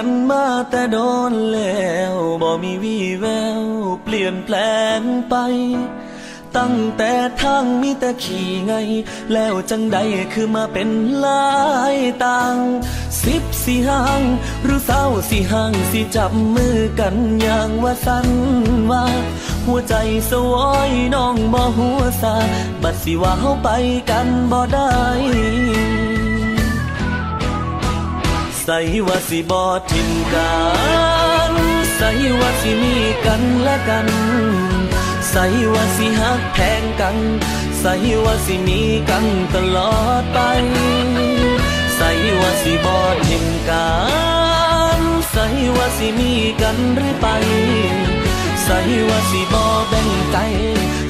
กันมาแต่โดนแล้วบ่มีวี่แววเปลี่ยนแปลงไป ตั้งแต่ทางมีแต่ขี่ไง แล้วจังใดคือมาเป็นลายต่างสิบสี่ห้าง หรือเศร้าสี่ห้างสิจับมือกันอย่างว่าสันว่า หัวใจสวอยน้องบ่หัวซาบัดสิว่าเฮาไปกันบ่ได้ ใส่ว่าสิบอทิมกันใส่ว่าสิมีกันและกัน ใส่ว่าสิหักแพงกัน ใส่ว่าสิมีกันตลอดไป ใส่ว่าสิบอทิมกันใส่ว่าสิมีกันเรื่อไป ใส่ว่าสิบอแบ่งใจ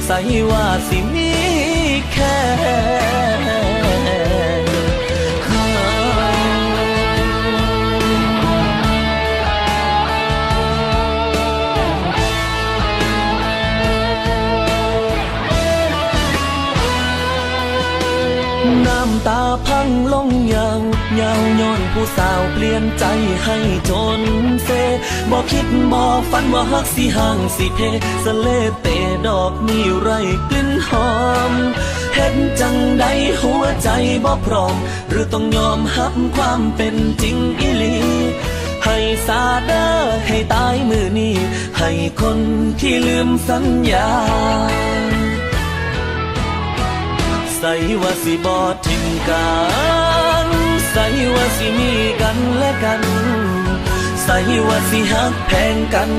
ใส่ว่าสิมีแค่ ตาพังลงยาวยาวย้อนผู้สาวเปลี่ยนใจให้จนเซบอกคิดบอกฝันว่าฮักสิห่างสิเพสะเลเตดอกมีไรกลิ่นหอมเห็นจังใดหัวใจบ่พร้อม หรือต้องยอมหับความเป็นจริงอีลีให้สาเดอให้ตายมือนี้ ให้คนที่ลืมสัญญา ใส่ว่าสิบอทิมกันใส่ว่าสิมีกันและกันใส่ว่าสิหักแพงกัน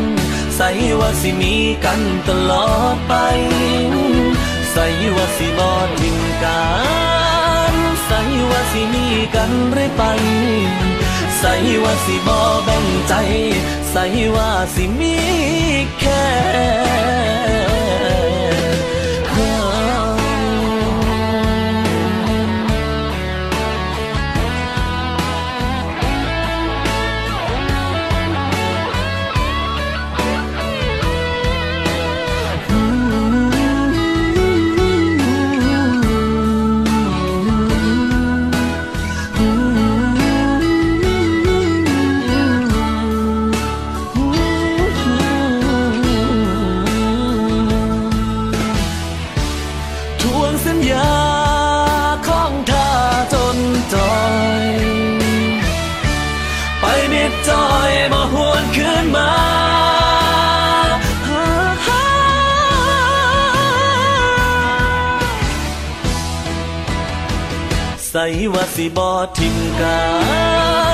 ใส่ว่าสิมีกันตลอดไปใส่ว่าสิบอทิมกันใส่ว่าสิมีกันเรื่อยไปใส่ว่าสิบอแบ่งใจใส่ว่าสิมีแค่ ส่ว่าสิบอทิมกั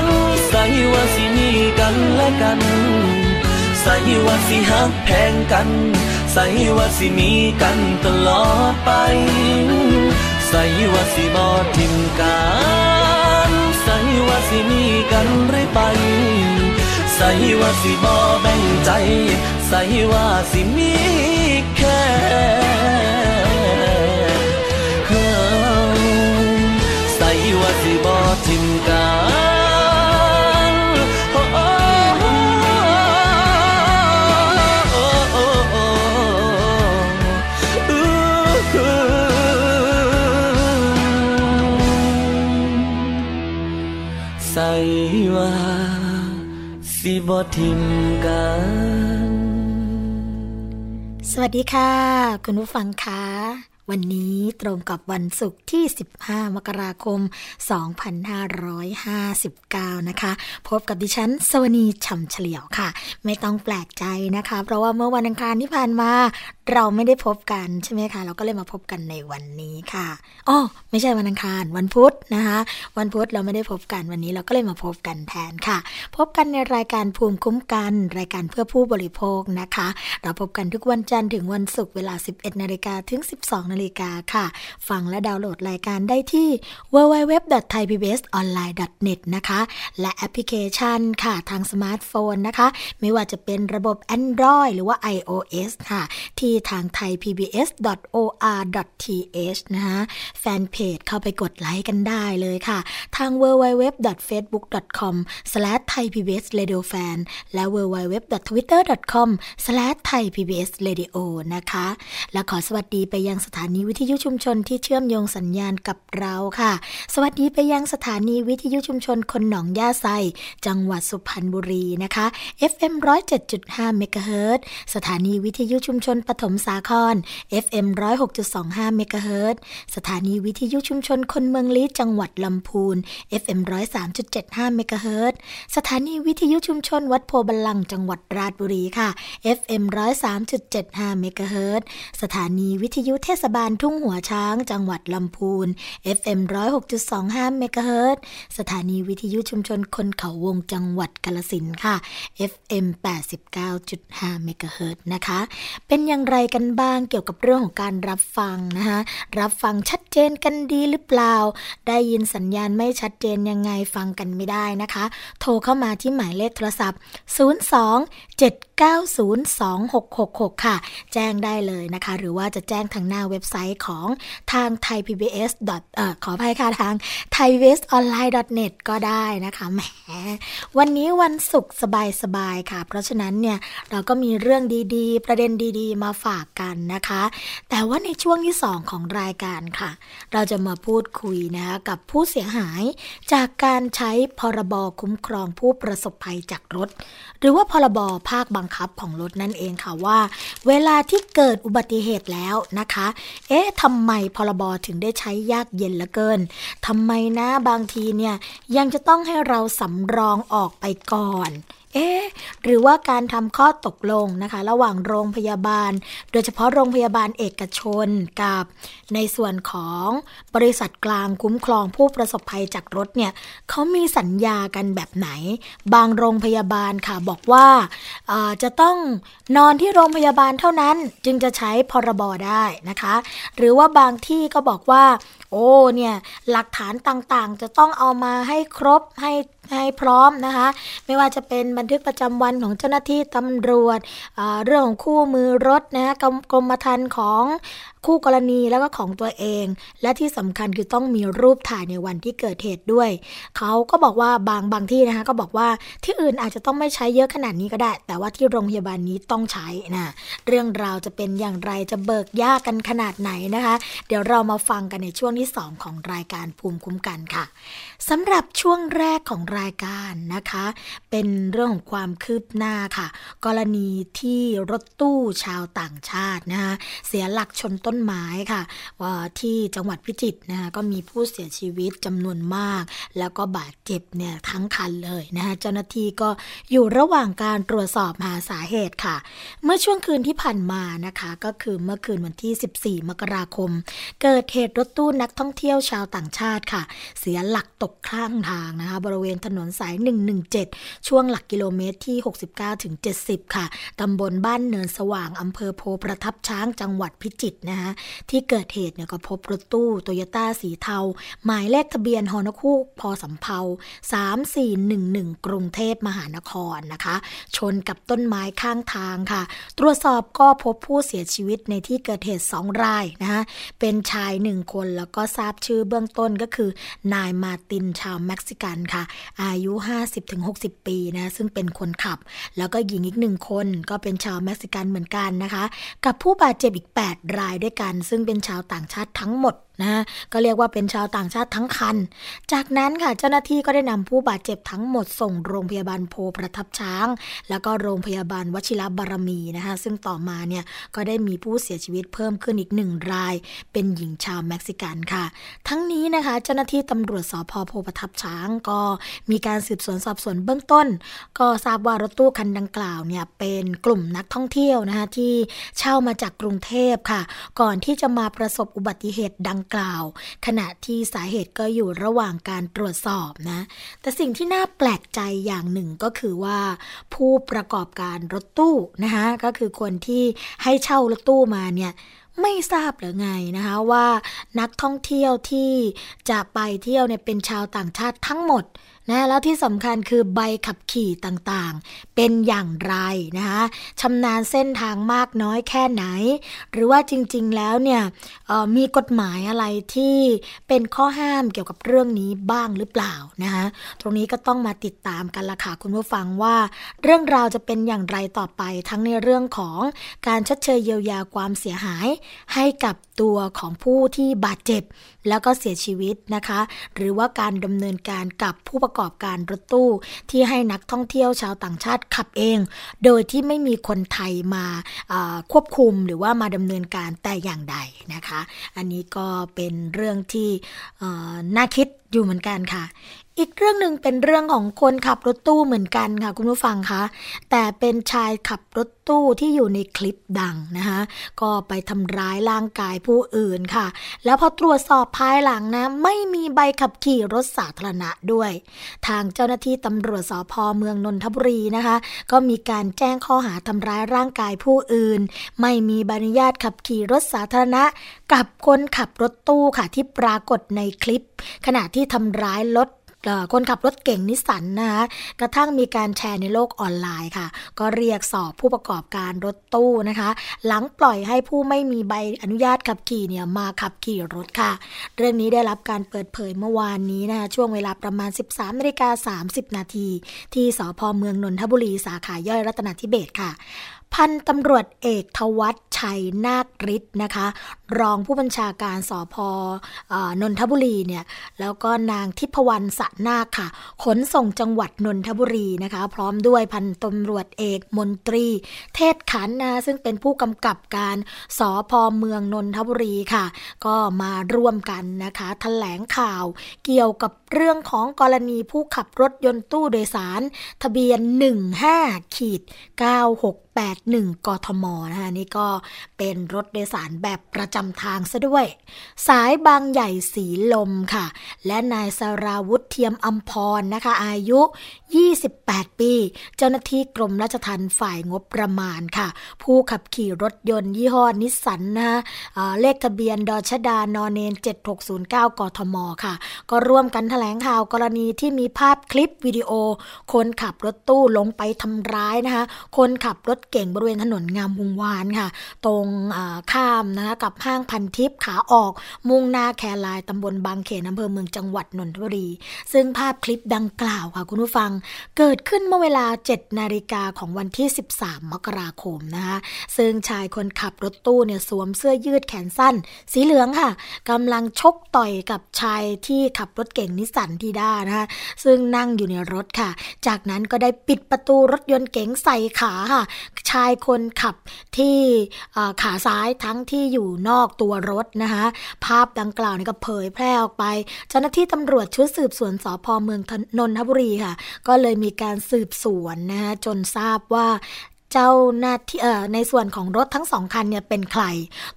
นใส่ว่าสิมีกันและกันใส่ว่าสิหักแพงกันใส่ว่าสิมีกันตลอดไปใส่ว่าสิบอทิมกันใส่ว่าสิมีกันเรื่อยไปใส่ว่าสิบอแบ่งใจใส่ว่าสิมีแค่ บอทิมกันใส่ว่าสิบอทิมกันสวัสดีค่ะ คุณผู้ฟังคะ วันนี้ตรงกับวันศุกร์ที่ 15 มกราคม 2559 นะคะ พบกับดิฉัน สวนีฉ่ำเฉลียวค่ะ ไม่ต้องแปลกใจนะคะ เพราะว่าเมื่อวันอังคารที่ผ่านมา เราไม่ได้พบกันใช่ไหมคะ เราก็เลยมาพบกันในวันนี้ค่ะอ๋อไม่ใช่วันอังคาร วันพุธนะคะ วันพุธเราไม่ได้พบกันวันนี้เราก็เลยมาพบกันแทนค่ะ พบกันในรายการภูมิคุ้มกัน รายการเพื่อผู้บริโภคนะคะ เราพบกันทุกวันจันทร์ถึงวันศุกร์เวลา 11นาฬิกาถึง 12นานาฬิกาค่ะ ฟังและดาวน์โหลดรายการได้ที่ www.thaipbsonline.net นะคะ และแอปพลิเคชันค่ะ ทางสมาร์ทโฟนนะคะ ไม่ว่าจะเป็นระบบ Android หรือว่า iOS ค่ะ ที่ทาง thaipbs.or.th นะคะแฟนเพจเข้าไปกดไลค์กันได้เลยค่ะ ทาง www.facebook.com/thaipbsradiofan และ www.twitter.com/thaipbsradio นะคะ และขอสวัสดีไปยังสถานนีวิทยุชุมชนที่เชื่อมโยงสัญญาณกับเราค่ะ สวัสดีไปยังสถานีวิทยุชุมชนคนหนองย่าไซจังหวัดสุพรรณบุรีนะคะ FM 107.5เมกะเฮิรตสถานีวิทยุชุมชนปฐมสาคร FM 106.25เมกะเฮิรตสถานีวิทยุชุมชนคนเมืองลี้จังหวัดลำพูน FM 103.75เมกะเฮิรตสถานีวิทยุชุมชนวัดโพบาลังจังหวัดราชบุรีค่ะ FM 103.75เมกะเฮิรตสถานีวิทยุเทศบาลทุ่งหัวช้าง จังหวัดลำพูน FM 106.25เมกะเฮิรตสถานีวิทยุชุมชนคนเขาวงจังหวัดกาลสินค่ะ FM 89.5เมกะเฮิรตนะคะ เป็นอย่างไรกันบ้างเกี่ยวกับเรื่องของการรับฟังนะคะรับฟังชัดเจนกันดีหรือเปล่า ได้ยินสัญญาณไม่ชัดเจนยังไงฟังกันไม่ได้นะคะ โทรเข้ามาที่หมายเลขโทรศัพท์ 02 902666 ค่ะ แจ้งได้เลยนะคะ หรือว่าจะแจ้งทางหน้าเว็บไซต์ของทาง thai pbs เอ่อขออภัยค่ะทาง thai pbs online net ก็ได้นะคะแหมวันนี้วันศุกร์สบายๆค่ะ เพราะฉะนั้นเนี่ย เราก็มีเรื่องดีๆ ประเด็นดีๆ มาฝากกันนะคะ แต่ว่าในช่วงที่ 2 ของรายการค่ะ เราจะมาพูดคุยนะคะกับผู้เสียหาย จากการใช้พรบคุ้มครองผู้ประสบภัยจากรถ หรือว่าพรบภาคบังคับของรถนั่นเองค่ะว่า เวลาที่เกิดอุบัติเหตุแล้วนะคะ เอ๊ะทำไมพรบถึงได้ใช้ยากเย็นเหลือเกินทำไมนะบางทีเนี่ยยังจะต้องให้เราสำรองออกไปก่อน เอ๊หรือว่าการทำข้อตกลงนะคะ ระหว่างโรงพยาบาล โดยเฉพาะโรงพยาบาลเอกชนกับในส่วนของบริษัทกลางคุ้มครองผู้ประสบภัยจากรถเนี่ยเขามีสัญญากันแบบไหน บางโรงพยาบาลค่ะบอกว่าจะต้องนอนที่โรงพยาบาลเท่านั้นจึงจะใช้พรบได้นะคะ หรือว่าบางที่ก็บอกว่า โอ้เนี่ยหลักฐานต่างๆ จะต้องเอามาให้ครบให้ ให้พร้อมนะคะ ไม่ว่าจะเป็นบันทึกประจำวันของเจ้าหน้าที่ตำรวจ เรื่องของคู่มือรถนะคะกรมกรมธรรม์ของ คู่กรณีแล้วก็ของตัวเอง และที่สำคัญคือต้องมีรูปถ่ายในวันที่เกิดเหตุด้วย เขาก็บอกว่าบางบางที่นะคะก็บอกว่าที่อื่นอาจจะต้องไม่ใช้เยอะขนาดนี้ก็ได้ แต่ว่าที่โรงพยาบาลนี้ต้องใช้นะเรื่องราวจะเป็นอย่างไรจะเบิกยากกันขนาดไหนนะคะ เดี๋ยวเรามาฟังกันในช่วงที่ 2 ของรายการภูมิคุ้มกันค่ะสำหรับช่วงแรกของรายการนะคะ เป็นเรื่องของความคืบหน้าค่ะ กรณีที่รถตู้ชาวต่างชาตินะคะเสียหลักชนต้นนไม้ค่ะว่าที่จังหวัดพิจิตรนะคะก็มีผู้เสียชีวิตจำนวนมาก แล้วก็บาดเจ็บเนี่ยทั้งคันเลยนะคะเจ้าหน้าที่ก็อยู่ระหว่างการตรวจสอบหาสาเหตุค่ะ เมื่อช่วงคืนที่ผ่านมานะคะก็คือเมื่อคืนวันที่ 14 มกราคม เกิดเหตุรถตู้นักท่องเที่ยวชาวต่างชาติค่ะ เสียหลักตกข้างทางนะคะบริเวณถนนสาย 117 ช่วงหลักกิโลเมตรที่ 69ถึง70 ค่ะตำบลบ้านเนินสว่างอำเภอโพประทับช้างจังหวัดพิจิตรนะคะที่เกิดเหตุเนี่ยก็พบรถตู้โตโยต้าสีเทา หมายเลขทะเบียนฮอนคู่พอสำเพา3411 กรุงเทพมหานครนะคะ ชนกับต้นไม้ข้างทางค่ะ ตรวจสอบก็พบผู้เสียชีวิตในที่เกิดเหตุ 2 รายนะคะเป็นชาย 1 คนแล้วก็ทราบชื่อเบื้องต้นก็คือนายมาตินชาวเม็กซิกันค่ะ อายุ 50-60 ปีนะซึ่งเป็นคนขับ แล้วก็หญิงอีกหนึ่งคนก็เป็นชาวเม็กซิกันเหมือนกันนะคะ กับผู้บาดเจ็บอีก 8 รายด้วยกัน ซึ่งเป็นชาวต่างชาติทั้งหมด นะก็เรียกว่าเป็นชาวต่างชาติทั้งคัน จากนั้นค่ะเจ้าหน้าที่ก็ได้นำผู้บาดเจ็บทั้งหมดส่งโรงพยาบาลโพประทับช้าง แล้วก็โรงพยาบาลวชิรบารมีนะคะ ซึ่งต่อมาเนี่ยก็ได้มีผู้เสียชีวิตเพิ่มขึ้นอีกหนึ่งราย เป็นหญิงชาวเม็กซิกันค่ะ ทั้งนี้นะคะ เจ้าหน้าที่ตำรวจสพโพประทับช้างก็มีการสืบสวนสอบสวนเบื้องต้น ก็ทราบว่ารถตู้คันดังกล่าวเนี่ยเป็นกลุ่มนักท่องเที่ยวนะคะที่เช่ามาจากกรุงเทพค่ะ ก่อนที่จะมาประสบอุบัติเหตุดังกล่าว ขณะที่สาเหตุก็อยู่ระหว่างการตรวจสอบนะ แต่สิ่งที่น่าแปลกใจอย่างหนึ่งก็คือว่า ผู้ประกอบการรถตู้นะคะก็คือคนที่ให้เช่ารถตู้มาเนี่ยไม่ทราบหรือไงนะคะว่านักท่องเที่ยวที่จะไปเที่ยวเนี่ยเป็นชาวต่างชาติทั้งหมด นะแล้วที่สำคัญคือใบขับขี่ต่างๆ เป็นอย่างไรนะคะชำนาญเส้นทางมากน้อยแค่ไหน หรือว่าจริงๆแล้วเนี่ยมีกฎหมายอะไรที่เป็นข้อห้ามเกี่ยวกับเรื่องนี้บ้างหรือเปล่านะคะตรงนี้ก็ต้องมาติดตามกันละค่ะคุณผู้ฟังว่า เรื่องราวจะเป็นอย่างไรต่อไปทั้งในเรื่องของการชดเชยเยียวยาความเสียหาย ให้กับตัวของผู้ที่บาดเจ็บ แล้วก็เสียชีวิตนะคะ หรือว่าการดำเนินการกับผู้ประกอบการรถตู้ที่ให้นักท่องเที่ยวชาวต่างชาติขับเอง โดยที่ไม่มีคนไทยมาควบคุมหรือว่ามาดำเนินการแต่อย่างใดนะคะ อันนี้ก็เป็นเรื่องที่น่าคิดอยู่เหมือนกันค่ะ อีกเรื่องหนึ่งเป็นเรื่องของคนขับรถตู้เหมือนกันค่ะคุณผู้ฟังคะแต่เป็นชายขับรถตู้ที่อยู่ในคลิปดังนะคะก็ไปทำร้ายร่างกายผู้อื่นค่ะ แล้วพอตรวจสอบภายหลังนะ ไม่มีใบขับขี่รถสาธารณะด้วย ทางเจ้าหน้าที่ตำรวจสพเมืองนนทบุรีนะคะ ก็มีการแจ้งข้อหาทำร้ายร่างกายผู้อื่น ไม่มีใบอนุญาตขับขี่รถสาธารณะ กับคนขับรถตู้ค่ะที่ปรากฏในคลิป ขณะที่ทำร้ายรถ คนขับรถเก่งนิสสันนะคะกระทั่งมีการแชร์ในโลกออนไลน์ค่ะ ก็เรียกสอบผู้ประกอบการรถตู้นะคะ หลังปล่อยให้ผู้ไม่มีใบอนุญาตขับขี่เนี่ยมาขับขี่รถค่ะ เรื่องนี้ได้รับการเปิดเผยเมื่อวานนี้นะคะช่วงเวลาประมาณ 13นาฬิกา30 นาที ที่สพเมืองนนทบุรีสาขาย่อยรัตนทิเบศค่ะ พันตำรวจเอกทวัชชัยนาคฤทธิ์นะคะ รองผู้บัญชาการสอพอนนทบุรีเนี่ยแล้วก็นางทิพวรรณสะนาคค่ะ ขนส่งจังหวัดนนทบุรีนะคะ พร้อมด้วยพันตำรวจเอกมนตรี เทศขันนะซึ่งเป็นผู้กำกับการสอพอเมืองนนทบุรีค่ะ ก็มาร่วมกันนะคะแถลงข่าวเกี่ยวกับเรื่องของกรณีผู้ขับรถยนต์ตู้โดยสาร ทะเบียน 15ขีด96 81 กทมนะคะนี่ก็เป็นรถโดยสารแบบประจำทางซะด้วย สายบางใหญ่สีลมค่ะ และนายสราวุธเทียมอัมพรนะคะ อายุ 28 ปี เจ้าหน้าที่กรมราชทัณฑ์ฝ่ายงบประมาณค่ะ ผู้ขับขี่รถยนต์ยี่ห้อนิสสันนะเลขทะเบียนดชดานอนเนน 7609 กทมค่ะ ก็ร่วมกันแถลงข่าวกรณีที่มีภาพคลิปวิดีโอ คนขับรถตู้ลงไปทำร้ายนะคะ คนขับรถเก่งบริเวณถนนงามวงวานค่ะ ตรงข้ามนะคะกับห้างพันทิพย์ขาออก มุ่งหน้าแคลายตำบลบางเขนอำเภอเมืองจังหวัดนนทบุรี ซึ่งภาพคลิปดังกล่าวค่ะคุณผู้ฟัง เกิดขึ้นเมื่อเวลา 7 นาฬิกาของวันที่ 13 มกราคมนะคะซึ่งชายคนขับรถตู้เนี่ยสวมเสื้อยืดแขนสั้น สีเหลืองค่ะกำลังชกต่อยกับชายที่ขับรถเก่งนิสสันทีด้านะคะซึ่งนั่งอยู่ในรถค่ะ จากนั้นก็ได้ปิดประตูรถยนต์เก๋งใส่ขาค่ะชายคนขับที่ขาซ้ายทั้งที่อยู่นอกตัวรถนะคะภาพดังกล่าวนี่ก็เผยแพร่ออกไป เจ้าหน้าที่ตำรวจชุดสืบสวนสพเมืองนนทบุรีค่ะ ก็เลยมีการสืบสวนนะคะจนทราบว่า เจ้าหน้าที่เอ่อในส่วนของรถทั้งสองคันเนี่ยเป็นใคร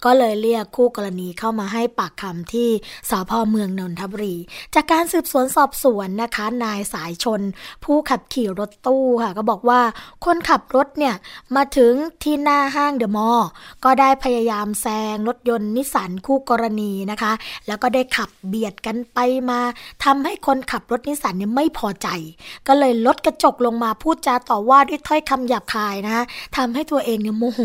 ก็เลยเรียกคู่กรณีเข้ามาให้ปากคำที่สพเมืองนนทบุรี จากการสืบสวนสอบสวนนะคะ นายสายชน ผู้ขับขี่รถตู้ค่ะก็บอกว่าคนขับรถเนี่ยมาถึงที่หน้าห้างเดอะมอลล์ก็ได้พยายามแซงรถยนต์นิสสันคู่กรณีนะคะ แล้วก็ได้ขับเบียดกันไปมาทำให้คนขับรถนิสสันเนี่ยไม่พอใจ ก็เลยลดกระจกลงมาพูดจาต่อว่าด้วยถ้อยคำหยาบคายนะคะทำให้ตัวเองเนี่ยโมโห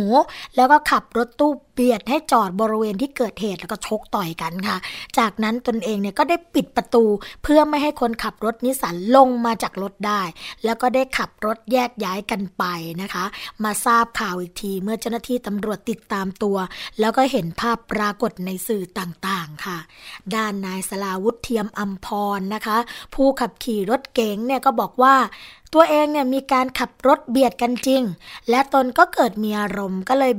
แล้วก็ขับรถตู้เบียดให้จอดบริเวณที่เกิดเหตุแล้วก็ชกต่อยกันค่ะ จากนั้นตนเองเนี่ยก็ได้ปิดประตู เพื่อไม่ให้คนขับรถนิสสันลงมาจากรถได้ แล้วก็ได้ขับรถแยกย้ายกันไปนะคะ มาทราบข่าวอีกทีเมื่อเจ้าหน้าที่ตำรวจติดตามตัว แล้วก็เห็นภาพปรากฏในสื่อต่างๆค่ะ ด้านนายสลาวุธเทียมอัมพรนะคะ ผู้ขับขี่รถเก๋งเนี่ยก็บอกว่าตัวเองเนี่ยมีการขับรถเบียดกันจริง และตนก็เกิดมีอารมณ์ก็เลย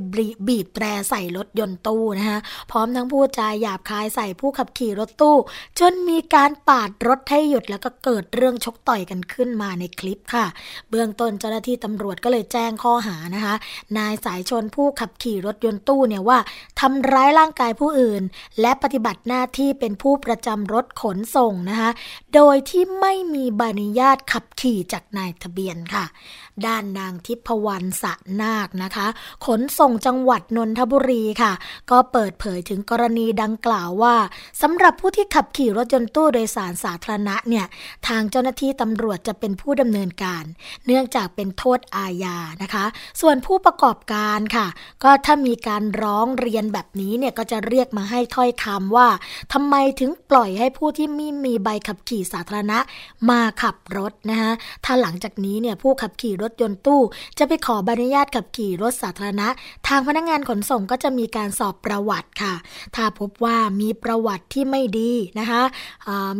บีบแตรใส่รถยนต์ตู้นะคะพร้อมทั้งพูดจาหยาบคายใส่ผู้ขับขี่รถตู้ จนมีการปาดรถให้หยุดแล้วก็เกิดเรื่องชกต่อยกันขึ้นมาในคลิปค่ะ เบื้องต้นเจ้าหน้าที่ตำรวจก็เลยแจ้งข้อหานะคะ นายสายชนผู้ขับขี่รถยนต์ตู้เนี่ยว่าทำร้ายร่างกายผู้อื่น และปฏิบัติหน้าที่เป็นผู้ประจำรถขนส่งนะคะโดยที่ไม่มีใบอนุญาตขับขี่จากนายทะเบียนค่ะ ด้านนางทิพวรรณสะนาคนะคะ ขนส่งจังหวัดนนทบุรีค่ะ ก็เปิดเผยถึงกรณีดังกล่าวว่าสำหรับผู้ที่ขับขี่รถยนต์ตู้โดยสารสาธารณะเนี่ยทางเจ้าหน้าที่ตำรวจจะเป็นผู้ดำเนินการ เนื่องจากเป็นโทษอาญานะคะ ส่วนผู้ประกอบการค่ะ ก็ถ้ามีการร้องเรียนแบบนี้เนี่ยก็จะเรียกมาให้ถ้อยคำว่าทำไมถึงปล่อยให้ผู้ที่ไม่มีใบขับขี่สาธารณะมาขับรถนะคะถ้าหลังจากนี้เนี่ยผู้ขับขี่รถยนต์ตู้ จะไปขอใบอนุญาตขับขี่รถสาธารณะ ทางพนักงานขนส่งก็จะมีการสอบประวัติค่ะ ถ้าพบว่ามีประวัติที่ไม่ดีนะคะ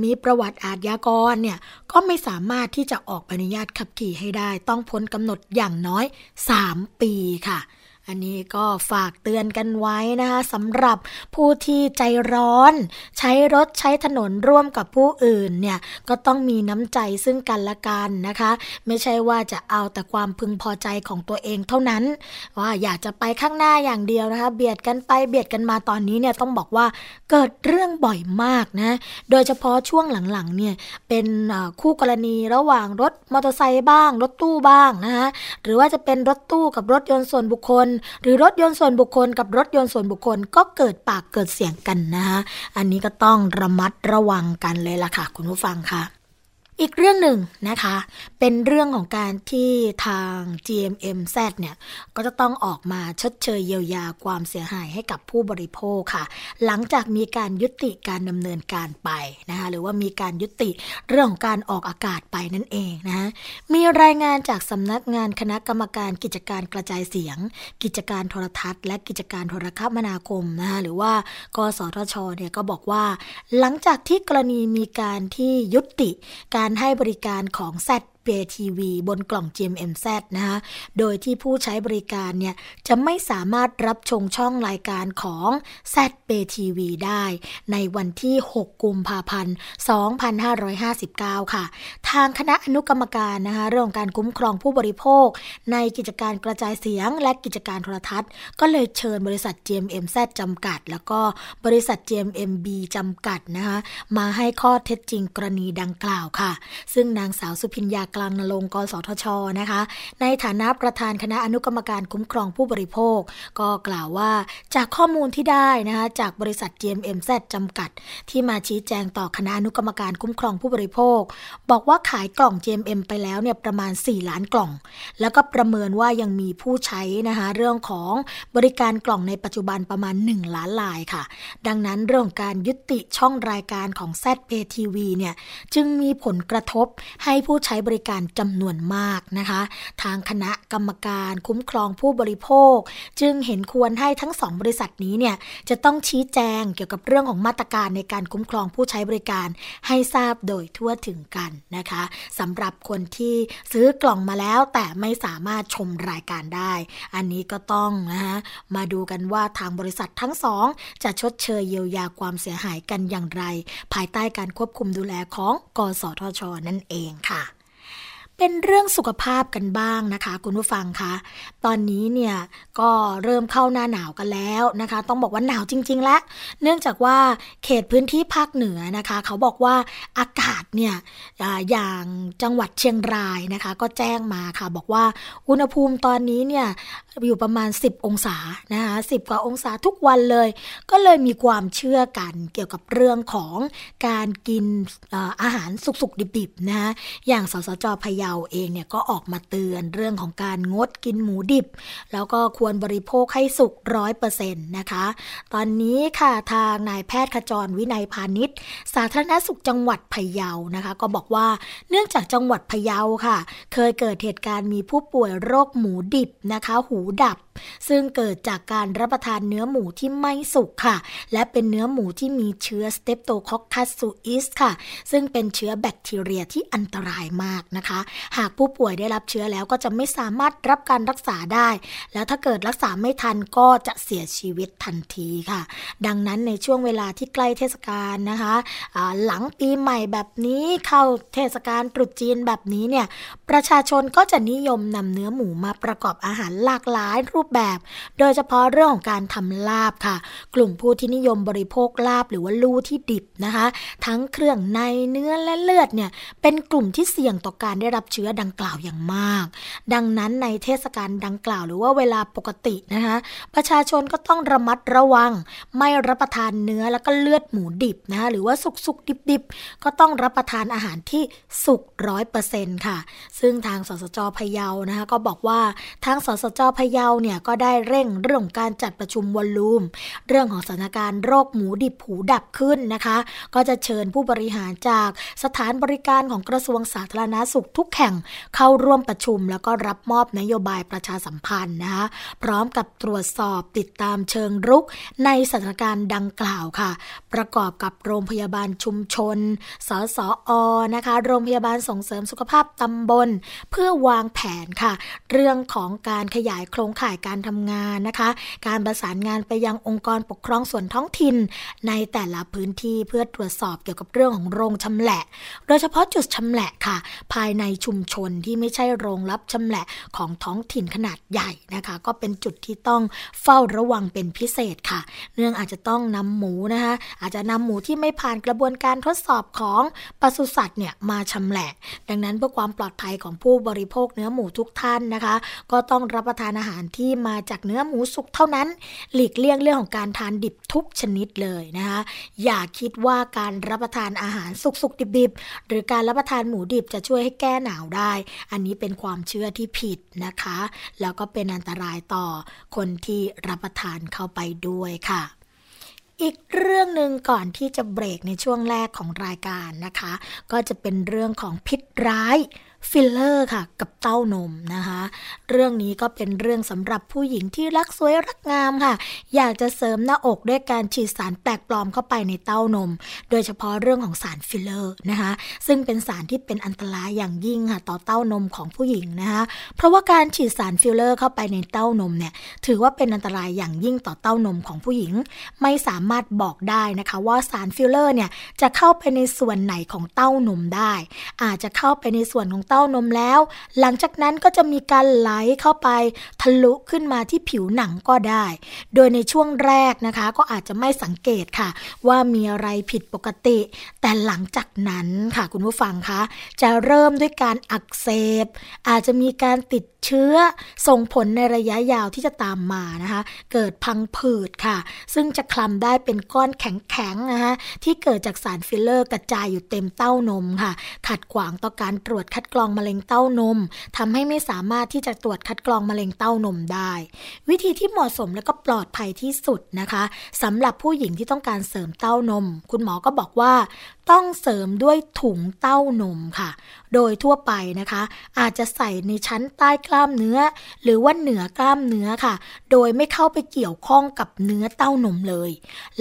มีประวัติอาทยากรเนี่ยก็ไม่สามารถที่จะออกใบอนุญาตขับขี่ให้ได้ ต้องพ้นกำหนดอย่างน้อย 3 ปีค่ะ อันนี้ก็ฝากเตือนกันไว้นะคะสำหรับผู้ที่ใจร้อน ใช้รถใช้ถนนร่วมกับผู้อื่นเนี่ยก็ต้องมีน้ำใจซึ่งกันและกันนะคะ ไม่ใช่ว่าจะเอาแต่ความพึงพอใจของตัวเองเท่านั้น ว่าอยากจะไปข้างหน้าอย่างเดียวนะคะ เบียดกันไปเบียดกันมาตอนนี้เนี่ยต้องบอกว่าเกิดเรื่องบ่อยมากนะโดยเฉพาะช่วงหลังๆเนี่ยเป็นคู่กรณีระหว่างรถมอเตอร์ไซค์บ้าง รถตู้บ้างนะคะหรือว่าจะเป็นรถตู้กับรถยนต์ส่วนบุคคลหรือรถยนต์ส่วนบุคคลกับรถยนต์ส่วนบุคคลก็เกิดปากเกิดเสียงกันนะคะอันนี้ก็ต้องระมัดระวังกันเลยล่ะค่ะ คุณผู้ฟังค่ะ อีกเรื่องหนึ่งนะคะ เป็นเรื่องของการที่ทาง GMMZ เนี่ย ก็จะต้องออกมาชดเชยเยียวยาความเสียหายให้กับผู้บริโภคค่ะ หลังจากมีการยุติการดำเนินการไปนะคะหรือว่ามีการยุติเรื่องของการออกอากาศไปนั่นเองนะมีรายงานจากสำนักงานคณะกรรมการกิจการกระจายเสียง กิจการโทรทัศน์ และกิจการโทรคมนาคมนะคะหรือว่ากสทชเนี่ยก็บอกว่า หลังจากที่กรณีมีการที่ยุติการการให้บริการของ Z Pay TV บนกล่อง GMMZ นะคะโดยที่ผู้ใช้บริการเนี่ยจะไม่สามารถรับชมช่องรายการของ Z Pay TV ได้ ในวันที่ 6 กุมภาพันธ์ 2559 ค่ะ ทางคณะอนุกรรมการนะคะเรื่องการคุ้มครองผู้บริโภค ในกิจการกระจายเสียงและกิจการโทรทัศน์ ก็เลยเชิญบริษัท GMMZ จำกัด แล้วก็บริษัท GMMB จำกัดนะคะมาให้ข้อเท็จจริงกรณีดังกล่าวค่ะ ซึ่งนางสาวสุพิญญากลางนรงกสทชนะคะ ในฐานะประธานคณะอนุกรรมการคุ้มครองผู้บริโภค ก็กล่าวว่าจากข้อมูลที่ได้นะคะจากบริษัท GMMZ จำกัด ที่มาชี้แจงต่อคณะอนุกรรมการคุ้มครองผู้บริโภค บอกว่าขายกล่อง GMM ไปแล้วเนี่ยประมาณ 4 ล้านกล่อง แล้วก็ประเมินว่ายังมีผู้ใช้นะคะเรื่องของบริการกล่องในปัจจุบันประมาณ 1 ล้านลายค่ะ ดังนั้นเรื่องการยุติช่องรายการของ ZPTV เนี่ยจึงมีผลกระทบให้ผู้ใช้บริการจำนวนมากนะคะ ทางคณะกรรมการคุ้มครองผู้บริโภค จึงเห็นควรให้ทั้งสองบริษัทนี้เนี่ยจะต้องชี้แจงเกี่ยวกับเรื่องของมาตรการในการคุ้มครองผู้ใช้บริการให้ทราบโดยทั่วถึงกันนะคะสำหรับคนที่ซื้อกล่องมาแล้วแต่ไม่สามารถชมรายการได้ อันนี้ก็ต้องนะคะมาดูกันว่าทางบริษัททั้งสองจะชดเชยเยียวยาความเสียหายกันอย่างไร ภายใต้การควบคุมดูแลของ กสทช นั่นเองค่ะ เป็นเรื่องสุขภาพกันบ้างนะคะ คุณผู้ฟังคะ ตอนนี้เนี่ยก็เริ่มเข้าหน้าหนาวกันแล้วนะคะ ต้องบอกว่าหนาวจริง ๆ แล้วเนื่องจากว่าเขตพื้นที่ภาคเหนือนะคะ เขาบอกว่าอากาศเนี่ยอย่างจังหวัดเชียงรายนะคะ ก็แจ้งมาค่ะ บอกว่าอุณหภูมิตอนนี้เนี่ย อยู่ประมาณ 10 องศานะคะสิกว่าองศาทุกวันเลย ก็เลยมีความเชื่อกันเกี่ยวกับเรื่องของการกินอาหารสุกๆดิบๆนะอย่างสสจพยาเองเนี่ยก็ออกมาเตือนเรื่องของการงดกินหมูดิบ แล้วก็ควรบริโภคให้สุกร้อยเปอร์เซ็นต์นะคะ ตอนนี้ค่ะทางนายแพทย์ขจรวินัยพาณิชย์ สาธารณสุขจังหวัดพะเยานะคะ ก็บอกว่าเนื่องจากจังหวัดพะเยาค่ะ เคยเกิดเหตุการณ์มีผู้ป่วยโรคหมูดิบนะคะหูดับ ซึ่งเกิดจากการรับประทานเนื้อหมูที่ไม่สุกค่ะ และเป็นเนื้อหมูที่มีเชื้อสเตปโตคอคคัสซูอิสค่ะ ซึ่งเป็นเชื้อแบคทีเรียที่อันตรายมากนะคะ หากผู้ป่วยได้รับเชื้อแล้วก็จะไม่สามารถรับการรักษาได้ แล้วถ้าเกิดรักษาไม่ทันก็จะเสียชีวิตทันทีค่ะ ดังนั้นในช่วงเวลาที่ใกล้เทศกาลนะคะหลังปีใหม่แบบนี้เข้าเทศกาลตรุษจีนแบบนี้เนี่ยประชาชนก็จะนิยมนำเนื้อหมูมาประกอบอาหารหลากหลายรูปปแบบ โดยเฉพาะเรื่องของการทำลาบค่ะ กลุ่มผู้ที่นิยมบริโภคลาบหรือว่าลู่ที่ดิบนะคะ ทั้งเครื่องในเนื้อและเลือดเนี่ยเป็นกลุ่มที่เสี่ยงต่อการได้รับเชื้อดังกล่าวอย่างมาก ดังนั้นในเทศกาลดังกล่าวหรือว่าเวลาปกตินะคะประชาชนก็ต้องระมัดระวัง ไม่รับประทานเนื้อแล้วก็เลือดหมูดิบนะคะหรือว่าสุกสุกดิบดิบก็ต้องรับประทานอาหารที่สุกร้อยเปอร์เซ็นต์ค่ะ ซึ่งทางสสจพะเยานะคะก็บอกว่าทางสสจพะเยาเนี่ยก็ได้เร่งเรื่องการจัดประชุมวอลลุ่มเรื่องของสถานการณ์โรคหมูดิบหูดับขึ้นนะคะ ก็จะเชิญผู้บริหารจากสถานบริการของกระทรวงสาธารณาสุขทุกแห่งเข้าร่วมประชุม แล้วก็รับมอบนโยบายประชาสัมพันธ์นะคะพร้อมกับตรวจสอบติดตามเชิงรุกในสถานการณ์ดังกล่าวค่ะ ประกอบกับโรงพยาบาลชุมชน สสอนะคะ โรงพยาบาลส่งเสริมสุขภาพตำบล เพื่อวางแผนค่ะ เรื่องของการขยายโครงข่ายการทำงานนะคะ การประสานงานไปยังองค์กรปกครองส่วนท้องถิ่น ในแต่ละพื้นที่เพื่อตรวจสอบเกี่ยวกับเรื่องของโรงชำแหละ โดยเฉพาะจุดชำแหละค่ะ ภายในชุมชนที่ไม่ใช่โรงรับชำแหละของท้องถิ่นขนาดใหญ่นะคะ ก็เป็นจุดที่ต้องเฝ้าระวังเป็นพิเศษค่ะ เนื่องอาจจะต้องนำหมูนะคะ อาจจะนำหมูที่ไม่ผ่านกระบวนการทดสอบของปศุสัตว์เนี่ยมาชำแหละ ดังนั้นเพื่อความปลอดภัยของผู้บริโภคเนื้อหมูทุกท่านนะคะ ก็ต้องรับประทานอาหารที่มาจากเนื้อหมูสุกเท่านั้น หลีกเลี่ยงเรื่องของการทานดิบทุกชนิดเลยนะคะอย่าคิดว่าการรับประทานอาหารสุกๆดิบๆ หรือการรับประทานหมูดิบจะช่วยให้แก้หนาวได้ อันนี้เป็นความเชื่อที่ผิดนะคะ แล้วก็เป็นอันตรายต่อคนที่รับประทานเข้าไปด้วยค่ะอีกเรื่องหนึ่งก่อนที่จะเบรกในช่วงแรกของรายการนะคะ ก็จะเป็นเรื่องของพิษร้าย ฟิลเลอร์ค่ะ กับเต้านมนะคะ เรื่องนี้ก็เป็นเรื่องสำหรับผู้หญิงที่รักสวยรักงามค่ะ อยากจะเสริมหน้าอกด้วยการฉีดสารแปลกปลอมเข้าไปในเต้านม โดยเฉพาะเรื่องของสารฟิลเลอร์นะคะ ซึ่งเป็นสารที่เป็นอันตรายอย่างยิ่งค่ะต่อเต้านมของผู้หญิงนะคะ เพราะว่าการฉีดสารฟิลเลอร์เข้าไปในเต้านมเนี่ยถือว่าเป็นอันตรายอย่างยิ่งต่อเต้านมของผู้หญิง ไม่สามารถบอกได้นะคะว่าสารฟิลเลอร์เนี่ยจะเข้าไปในส่วนไหนของเต้านมได้ อาจจะเข้าไปในส่วนของเต้านมแล้ว หลังจากนั้นก็จะมีการไหลเข้าไปทะลุขึ้นมาที่ผิวหนังก็ได้ โดยในช่วงแรกนะคะก็อาจจะไม่สังเกตค่ะ ว่ามีอะไรผิดปกติ แต่หลังจากนั้นค่ะคุณผู้ฟังคะจะเริ่มด้วยการอักเสบ อาจจะมีการติด เชื้อส่งผลในระยะยาวที่จะตามมานะคะ เกิดพังผืดค่ะ ซึ่งจะคลำได้เป็นก้อนแข็งๆนะคะที่เกิดจากสารฟิลเลอร์กระจายอยู่เต็มเต้านมค่ะ ขัดขวางต่อการตรวจคัดกรองมะเร็งเต้านมทำให้ไม่สามารถที่จะตรวจคัดกรองมะเร็งเต้านมได้ วิธีที่เหมาะสมและก็ปลอดภัยที่สุดนะคะสำหรับผู้หญิงที่ต้องการเสริมเต้านม คุณหมอก็บอกว่า ต้องเสริมด้วยถุงเต้านมค่ะ โดยทั่วไปนะคะ อาจจะใส่ในชั้นใต้กล้ามเนื้อ หรือว่าเหนือกล้ามเนื้อค่ะ โดยไม่เข้าไปเกี่ยวข้องกับเนื้อเต้านมเลย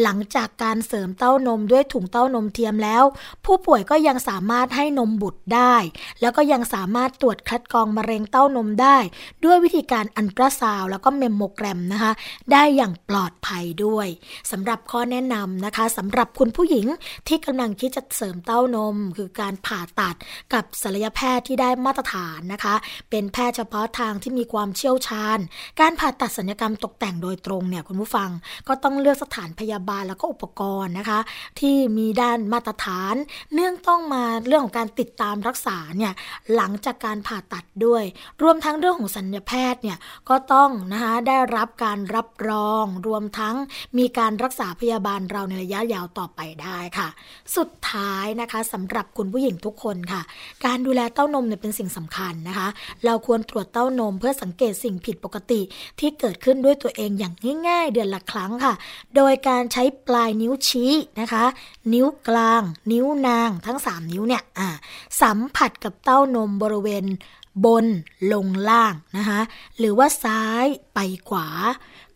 หลังจากการเสริมเต้านมด้วยถุงเต้านมเทียมแล้ว ผู้ป่วยก็ยังสามารถให้นมบุตรได้ แล้วก็ยังสามารถตรวจคัดกรองมะเร็งเต้านมได้ ด้วยวิธีการอันตราซาวแล้วก็เมมโมแกรมนะคะ ได้อย่างปลอดภัยด้วยสำหรับข้อแนะนำนะคะสำหรับคุณผู้หญิงที่กำลังคิดจะเสริมเต้านม คือการผ่าตัดกับศัลยแพทย์ที่ได้มาตรฐานนะคะ เป็นแพทย์เฉพาะทางที่มีความเชี่ยวชาญ การผ่าตัดศัลยกรรมตกแต่งโดยตรงเนี่ยคุณผู้ฟังก็ต้องเลือกสถานพยาบาลแล้วก็อุปกรณ์นะคะ ที่มีด้านมาตรฐาน เนื่องต้องมาเรื่องของการติดตามรักษาเนี่ยหลังจากการผ่าตัดด้วย รวมทั้งเรื่องของศัลยแพทย์เนี่ยก็ต้องนะคะได้รับการรับรอง รวมทั้งมีการรักษาพยาบาลเราในระยะยาวต่อไปได้ค่ะ สุดท้ายนะคะสำหรับคุณผู้หญิงทุกคนค่ะ การดูแลเต้านมเนี่ยเป็นสิ่งสำคัญนะคะ เราควรตรวจเต้านมเพื่อสังเกตสิ่งผิดปกติที่เกิดขึ้นด้วยตัวเองอย่างง่ายๆ เดือนละครั้งค่ะ โดยการใช้ปลายนิ้วชี้นะคะ นิ้วกลาง นิ้วนางทั้ง 3 นิ้วเนี่ยอ่าสัมผัสกับเต้านมบริเวณบนลงล่างนะคะ หรือว่าซ้ายไปขวา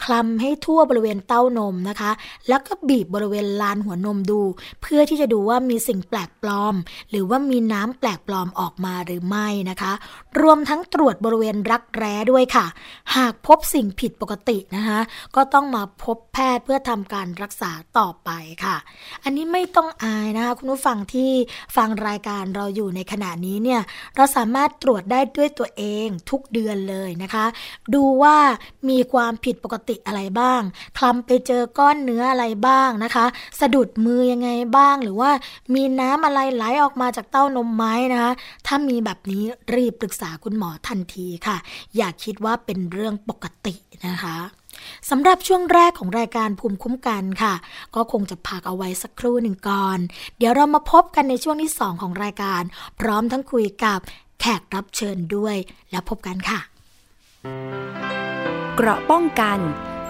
คลำให้ทั่วบริเวณเต้านมนะคะ แล้วก็บีบบริเวณลานหัวนมดู เพื่อที่จะดูว่ามีสิ่งแปลกปลอม หรือว่ามีน้ำแปลกปลอมออกมาหรือไม่นะคะ รวมทั้งตรวจบริเวณรักแร้ด้วยค่ะ หากพบสิ่งผิดปกตินะคะก็ต้องมาพบแพทย์เพื่อทำการรักษาต่อไปค่ะ อันนี้ไม่ต้องอายนะคะคุณผู้ฟังที่ฟังรายการเราอยู่ในขณะนี้เนี่ยเราสามารถตรวจได้ด้วยตัวเองทุกเดือนเลยนะคะ ดูว่ามีความผิดปกติอะไรบ้าง คลำไปเจอก้อนเนื้ออะไรบ้างนะคะ สะดุดมือยังไงบ้าง หรือว่ามีน้ำอะไรไหลออกมาจากเต้านมไหมนะคะ ถ้ามีแบบนี้รีบปรึกษาคุณหมอทันทีค่ะ อย่าคิดว่าเป็นเรื่องปกตินะคะสำหรับช่วงแรกของรายการภูมิคุ้มกันค่ะ ก็คงจะพักเอาไว้สักครู่หนึ่งก่อน เดี๋ยวเรามาพบกันในช่วงที่2ของรายการ พร้อมทั้งคุยกับแขกรับเชิญด้วย แล้วพบกันค่ะ เกราะป้องกัน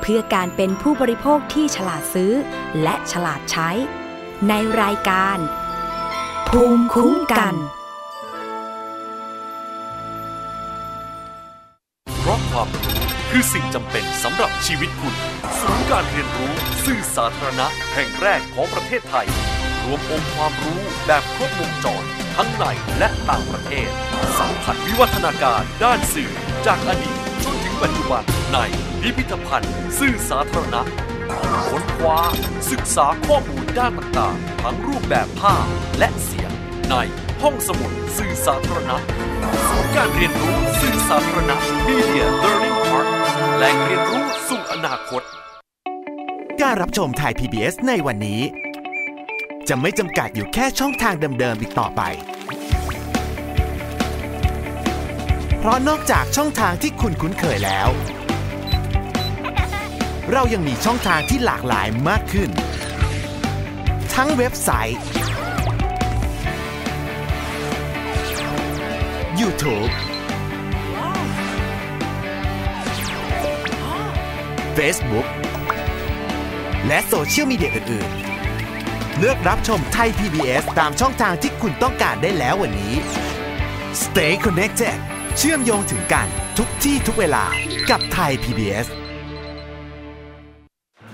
เพื่อการเป็นผู้บริโภคที่ฉลาดซื้อ และฉลาดใช้ ในรายการ ภูมิคุ้มกันเพราะความรู้คือสิ่งจำเป็นสำหรับชีวิตคุณศูนย์การเรียนรู้สื่อสาธารณะแห่งแรกของประเทศไทย รวมองค์ความรู้แบบครบวงจร ทั้งในและต่างประเทศสัมผัสวิวัฒนาการด้านสื่อจากอดีต ปัจจุบันในพิพิธภัณฑ์สื่อสาธารณะค้นคว้าศึกษาข้อมูลด้านต่างๆ ทั้งรูปแบบภาพและเสียง ในห้องสมุดสื่อสาธารณะศูนย์การเรียนรู้สื่อสาธารณะ Media Learning Park แหล่งเรียนรู้สู่อนาคต การรับชมไทย PBS ในวันนี้ จะไม่จำกัดอยู่แค่ช่องทางเดิมๆอีกต่อไป เพราะนอกจากช่องทางที่คุณคุ้นเคยแล้ว เรายังมีช่องทางที่หลากหลายมากขึ้น ทั้งเว็บไซต์ YouTube Facebook และโซเชียลมีเดียอื่น ๆ เลือกรับชมไทย PBS ตามช่องทางที่คุณต้องการได้แล้ววันนี้ Stay connected เชื่อมโยงถึงกันทุกที่ทุกเวลากับไทย PBS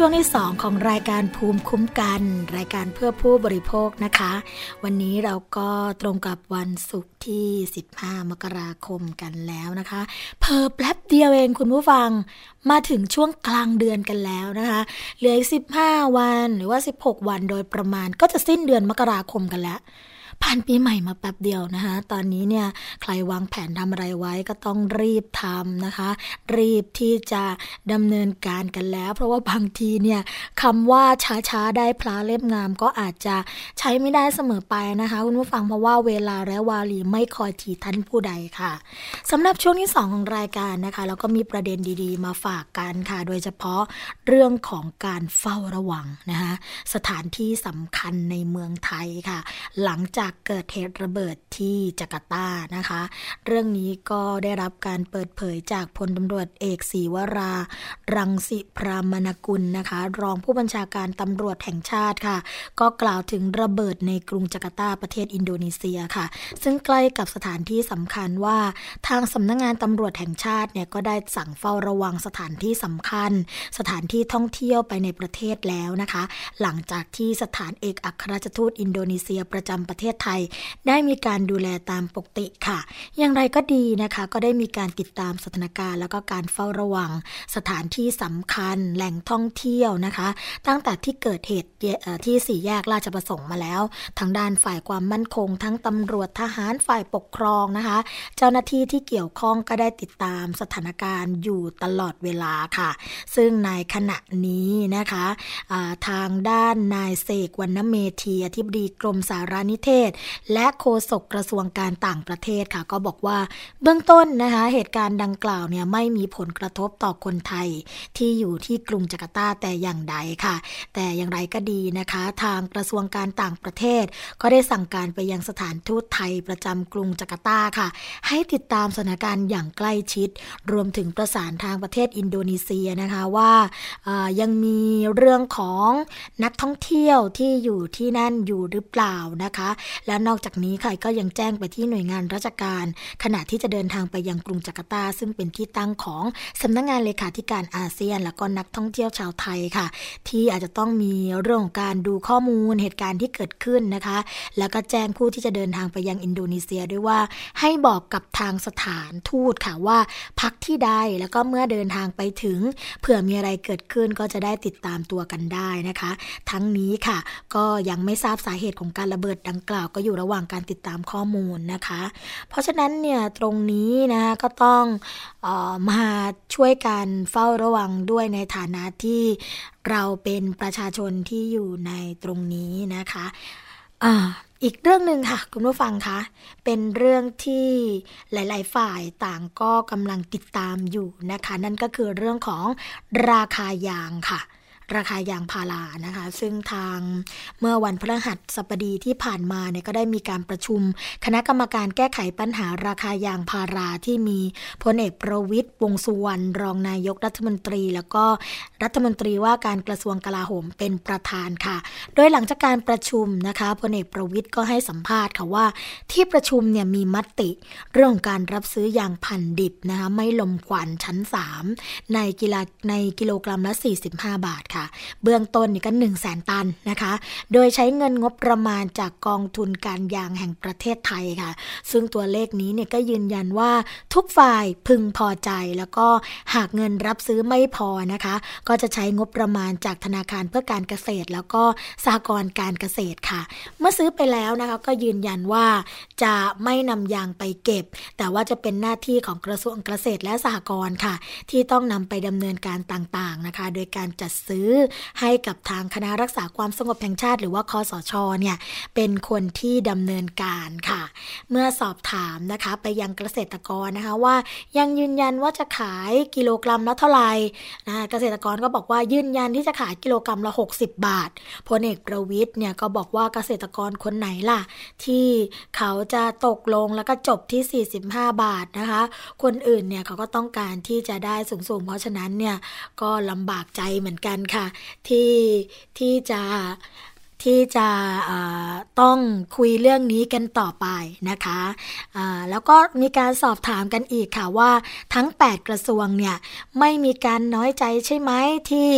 ช่วงที่ 2 ของรายการภูมิคุ้มกัน รายการเพื่อผู้บริโภคนะคะ วันนี้เราก็ตรงกับวันศุกร์ที่ 15 มกราคมกันแล้วนะคะเพอแป๊บเดียวเองคุณผู้ฟังมาถึงช่วงกลางเดือนกันแล้วนะคะเหลืออีก 15 วันหรือว่า 16 วันโดยประมาณก็จะสิ้นเดือนมกราคมกันแล้ว ผ่านปีใหม่มาแป๊บเดียวนะคะ ตอนนี้เนี่ยใครวางแผนทำอะไรไว้ก็ต้องรีบทำนะคะ รีบที่จะดำเนินการกันแล้ว เพราะว่าบางทีเนี่ยคำว่าช้าๆได้พลาเล่มงามก็อาจจะใช้ไม่ได้เสมอไปนะคะคุณผู้ฟังเพราะว่าเวลาและวาลีไม่คอยทีท่านผู้ใดค่ะสำหรับช่วงที่ 2 ของรายการนะคะเราก็มีประเด็นดีๆ มาฝากกันค่ะ โดยเฉพาะเรื่องของการเฝ้าระวังนะคะสถานที่สำคัญในเมืองไทยค่ะ หลังจากเกิดเหตุระเบิดที่จาการ์ตานะคะ เรื่องนี้ก็ได้รับการเปิดเผยจากพลตำรวจเอกศรีวรา รังสิพรามนกุลนะคะ รองผู้บัญชาการตำรวจแห่งชาติค่ะ ก็กล่าวถึงระเบิดในกรุงจาการ์ตาประเทศอินโดนีเซียค่ะ ซึ่งใกล้กับสถานที่สำคัญว่าทางสำนักงงานตำรวจแห่งชาติเนี่ยก็ได้สั่งเฝ้าระวังสถานที่สำคัญ สถานที่ท่องเที่ยวไปในประเทศแล้วนะคะ หลังจากที่สถานเอกอัครราชทูตอินโดนีเซียประจำประเทศไทย ได้มีการดูแลตามปกติค่ะ อย่างไรก็ดีนะคะ ก็ได้มีการติดตามสถานการณ์แล้วก็การเฝ้าระวังสถานที่สำคัญแหล่งท่องเที่ยวนะคะ ตั้งแต่ที่เกิดเหตุที่สี่แยกราชประสงค์มาแล้ว ทางด้านฝ่ายความมั่นคง ทั้งตำรวจทหารฝ่ายปกครองนะคะ เจ้าหน้าที่ที่เกี่ยวข้องก็ได้ติดตามสถานการณ์อยู่ตลอดเวลาค่ะ ซึ่งในขณะนี้นะคะทางด้านนายเสกวรรณเมธีอธิบดีกรมสารนิเทศและโฆษกกระทรวงการต่างประเทศค่ะ ก็บอกว่าเบื้องต้นนะคะเหตุการณ์ดังกล่าวเนี่ยไม่มีผลกระทบต่อคนไทยที่อยู่ที่กรุงจาการ์ตาแต่อย่างใดค่ะ แต่อย่างไรก็ดีนะคะ ทางกระทรวงการต่างประเทศ ก็ได้สั่งการไปยังสถานทูตไทยประจำกรุงจาการ์ตาค่ะ ให้ติดตามสถานการณ์อย่างใกล้ชิด รวมถึงประสานทางประเทศอินโดนีเซียนะคะว่ายังมีเรื่องของนักท่องเที่ยวที่อยู่ที่นั่นอยู่หรือเปล่านะคะและนอกจากนี้ค่ะก็ยังแจ้งไปที่หน่วยงานราชการ ขณะที่จะเดินทางไปยังกรุงจาการ์ตา ซึ่งเป็นที่ตั้งของสำนักงงานเลขาธิการอาเซียน และก็นักท่องเที่ยวชาวไทยค่ะ ที่อาจจะต้องมีเรื่องของการดูข้อมูลเหตุการณ์ที่เกิดขึ้นนะคะ แล้วก็แจ้งผู้ที่จะเดินทางไปยังอินโดนีเซียด้วยว่า ให้บอกกับทางสถานทูตค่ะว่า พักที่ใดแล้วก็เมื่อเดินทางไปถึง เผื่อมีอะไรเกิดขึ้นก็จะได้ติดตามตัวกันได้นะคะ ทั้งนี้ค่ะ ก็ยังไม่ทราบสาเหตุของการระเบิดดังกล่าวก็อยู่ระหว่างการติดตามข้อมูลนะคะ เพราะฉะนั้นเนี่ยตรงนี้นะก็ต้องออมาช่วยกันเฝ้าระวังด้วยในฐานะที่เราเป็นประชาชนที่อยู่ในตรงนี้นะคะอ่าอีกเรื่องหนึ่งค่ะคุณผู้ฟังคะเป็นเรื่องที่หลาย ๆ ฝ่ายต่างก็กำลังติดตามอยู่นะคะ นั่นก็คือเรื่องของราคายางค่ะ ราคายางพารานะคะ ซึ่งทางเมื่อวันพฤหัสบดีที่ผ่านมาเนี่ยก็ได้มีการประชุม คณะกรรมการแก้ไขปัญหาราคายางพาราที่มีพลเอกประวิตยวงสุวรรณรองนายกรัฐมนตรี แล้วก็รัฐมนตรีว่าการกระทรวงกลาโหมเป็นประธานค่ะ โดยหลังจากการประชุมนะคะพลเอกประวิตยก็ให้สัมภาษณ์ค่ะว่า ที่ประชุมเนี่ยมีมติเรื่องการรับซื้อยางพันดิบนะคะไม่ลมควันชั้น 3 ในกิโลในกิโลกรัมละ 45 บาทค่ะเบื้องต้นนี่ก็1 0 0 0 0แสนตันนะคะ โดยใช้เงินงบประมาณจากกองทุนการยางแห่งประเทศไทยค่ะ ซึ่งตัวเลขนี้เนี่ยก็ยืนยันว่าทุกฝ่ายพึงพอใจแล้วก็หากเงินรับซื้อไม่พอนะคะ ก็จะใช้งบประมาณจากธนาคารเพื่อการเกษตร แล้วก็สหกรณ์การเกษตรค่ะ เมื่อซื้อไปแล้วนะคะก็ยืนยันว่าจะไม่นำยางไปเก็บ แต่ว่าจะเป็นหน้าที่ของกระทรวงเกษตรและสหกรณ์ค่ะ ที่ต้องนำไปดำเนินการต่างๆนะคะ โดยการจัดซื้ออให้กับทางคณะรักษาความสงบแห่งชาติ หรือว่าคอสชเนี่ยเป็นคนที่ดำเนินการค่ะ เมื่อสอบถามนะคะไปยังเกษตรกรนะคะว่า ยังยืนยันว่าจะขายกิโลกรัมละเท่าไหร่นะเกษตรกรก็บอกว่ายืนยันที่จะขายกิโลกรัมละ 60 บาทพลเอกประวิทย์เนี่ยก็บอกว่าเกษตรกรคนไหนล่ะ ที่เขาจะตกลงแล้วก็จบที่ 45 บาทนะคะ คนอื่นเนี่ยเขาก็ต้องการที่จะได้สูงๆเพราะฉะนั้นเนี่ยก็ลำบากใจเหมือนกันค่ะที่ที่จะ ที่จะต้องคุยเรื่องนี้กันต่อไปนะคะแล้วก็มีการสอบถามกันอีกค่ะว่าทั้ง 8 กระทรวงเนี่ยไม่มีการน้อยใจใช่ไหมที่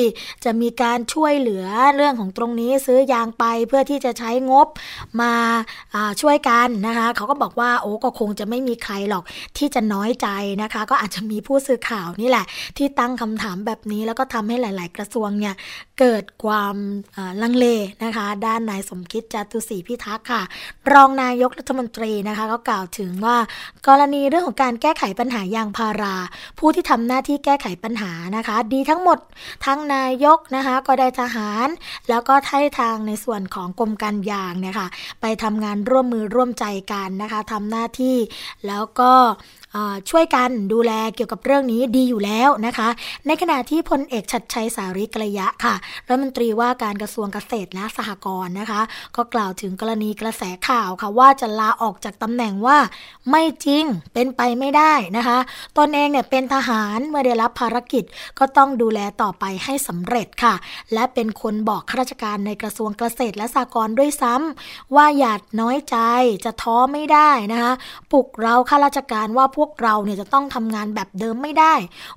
จะมีการช่วยเหลือเรื่องของตรงนี้ซื้อยางไปเพื่อที่จะใช้งบมาช่วยกันนะคะเขาก็บอกว่าโอ้ก็คงจะไม่มีใครหรอกที่จะน้อยใจนะคะ ก็อาจจะมีผู้สื่อข่าวนี่แหละ ที่ตั้งคำถามแบบนี้แล้วก็ทำให้หลาย ๆ กระทรวงเนี่ยเกิดความลังเลนะคะด้านนายสมคิดจตุศรีพิทักษ์ค่ะ รองนายกรัฐมนตรีนะคะ ก็กล่าวถึงว่า กรณีเรื่องของการแก้ไขปัญหายางพารา ผู้ที่ทำหน้าที่แก้ไขปัญหานะคะ ดีทั้งหมดทั้งนายกนะคะก็ได้ทหาร แล้วก็ให้ทางในส่วนของกรมการยางเนี่ยค่ะไปทำงานร่วมมือร่วมใจกันนะคะทำหน้าที่แล้วก็ ช่วยกันดูแลเกี่ยวกับเรื่องนี้ดีอยู่แล้วนะคะ ในขณะที่พลเอกชัดชัยสาริกระยะค่ะรัฐมนตรีว่าการกระทรวงเกษตรและสหกรณ์นะคะ ก็กล่าวถึงกรณีกระแสข่าวค่ะว่าจะลาออกจากตำแหน่งว่าไม่จริงเป็นไปไม่ได้นะคะตนเองเนี่ยเป็นทหารเมื่อได้รับภารกิจก็ต้องดูแลต่อไปให้สำเร็จค่ะ และเป็นคนบอกข้าราชการในกระทรวงเกษตรและสหกรณ์ด้วยซ้ำว่าอย่าน้อยใจจะท้อไม่ได้นะคะปลุกเราข้าราชการว่าพวกเราเนี่ยจะต้องทำงานแบบเดิมไม่ได้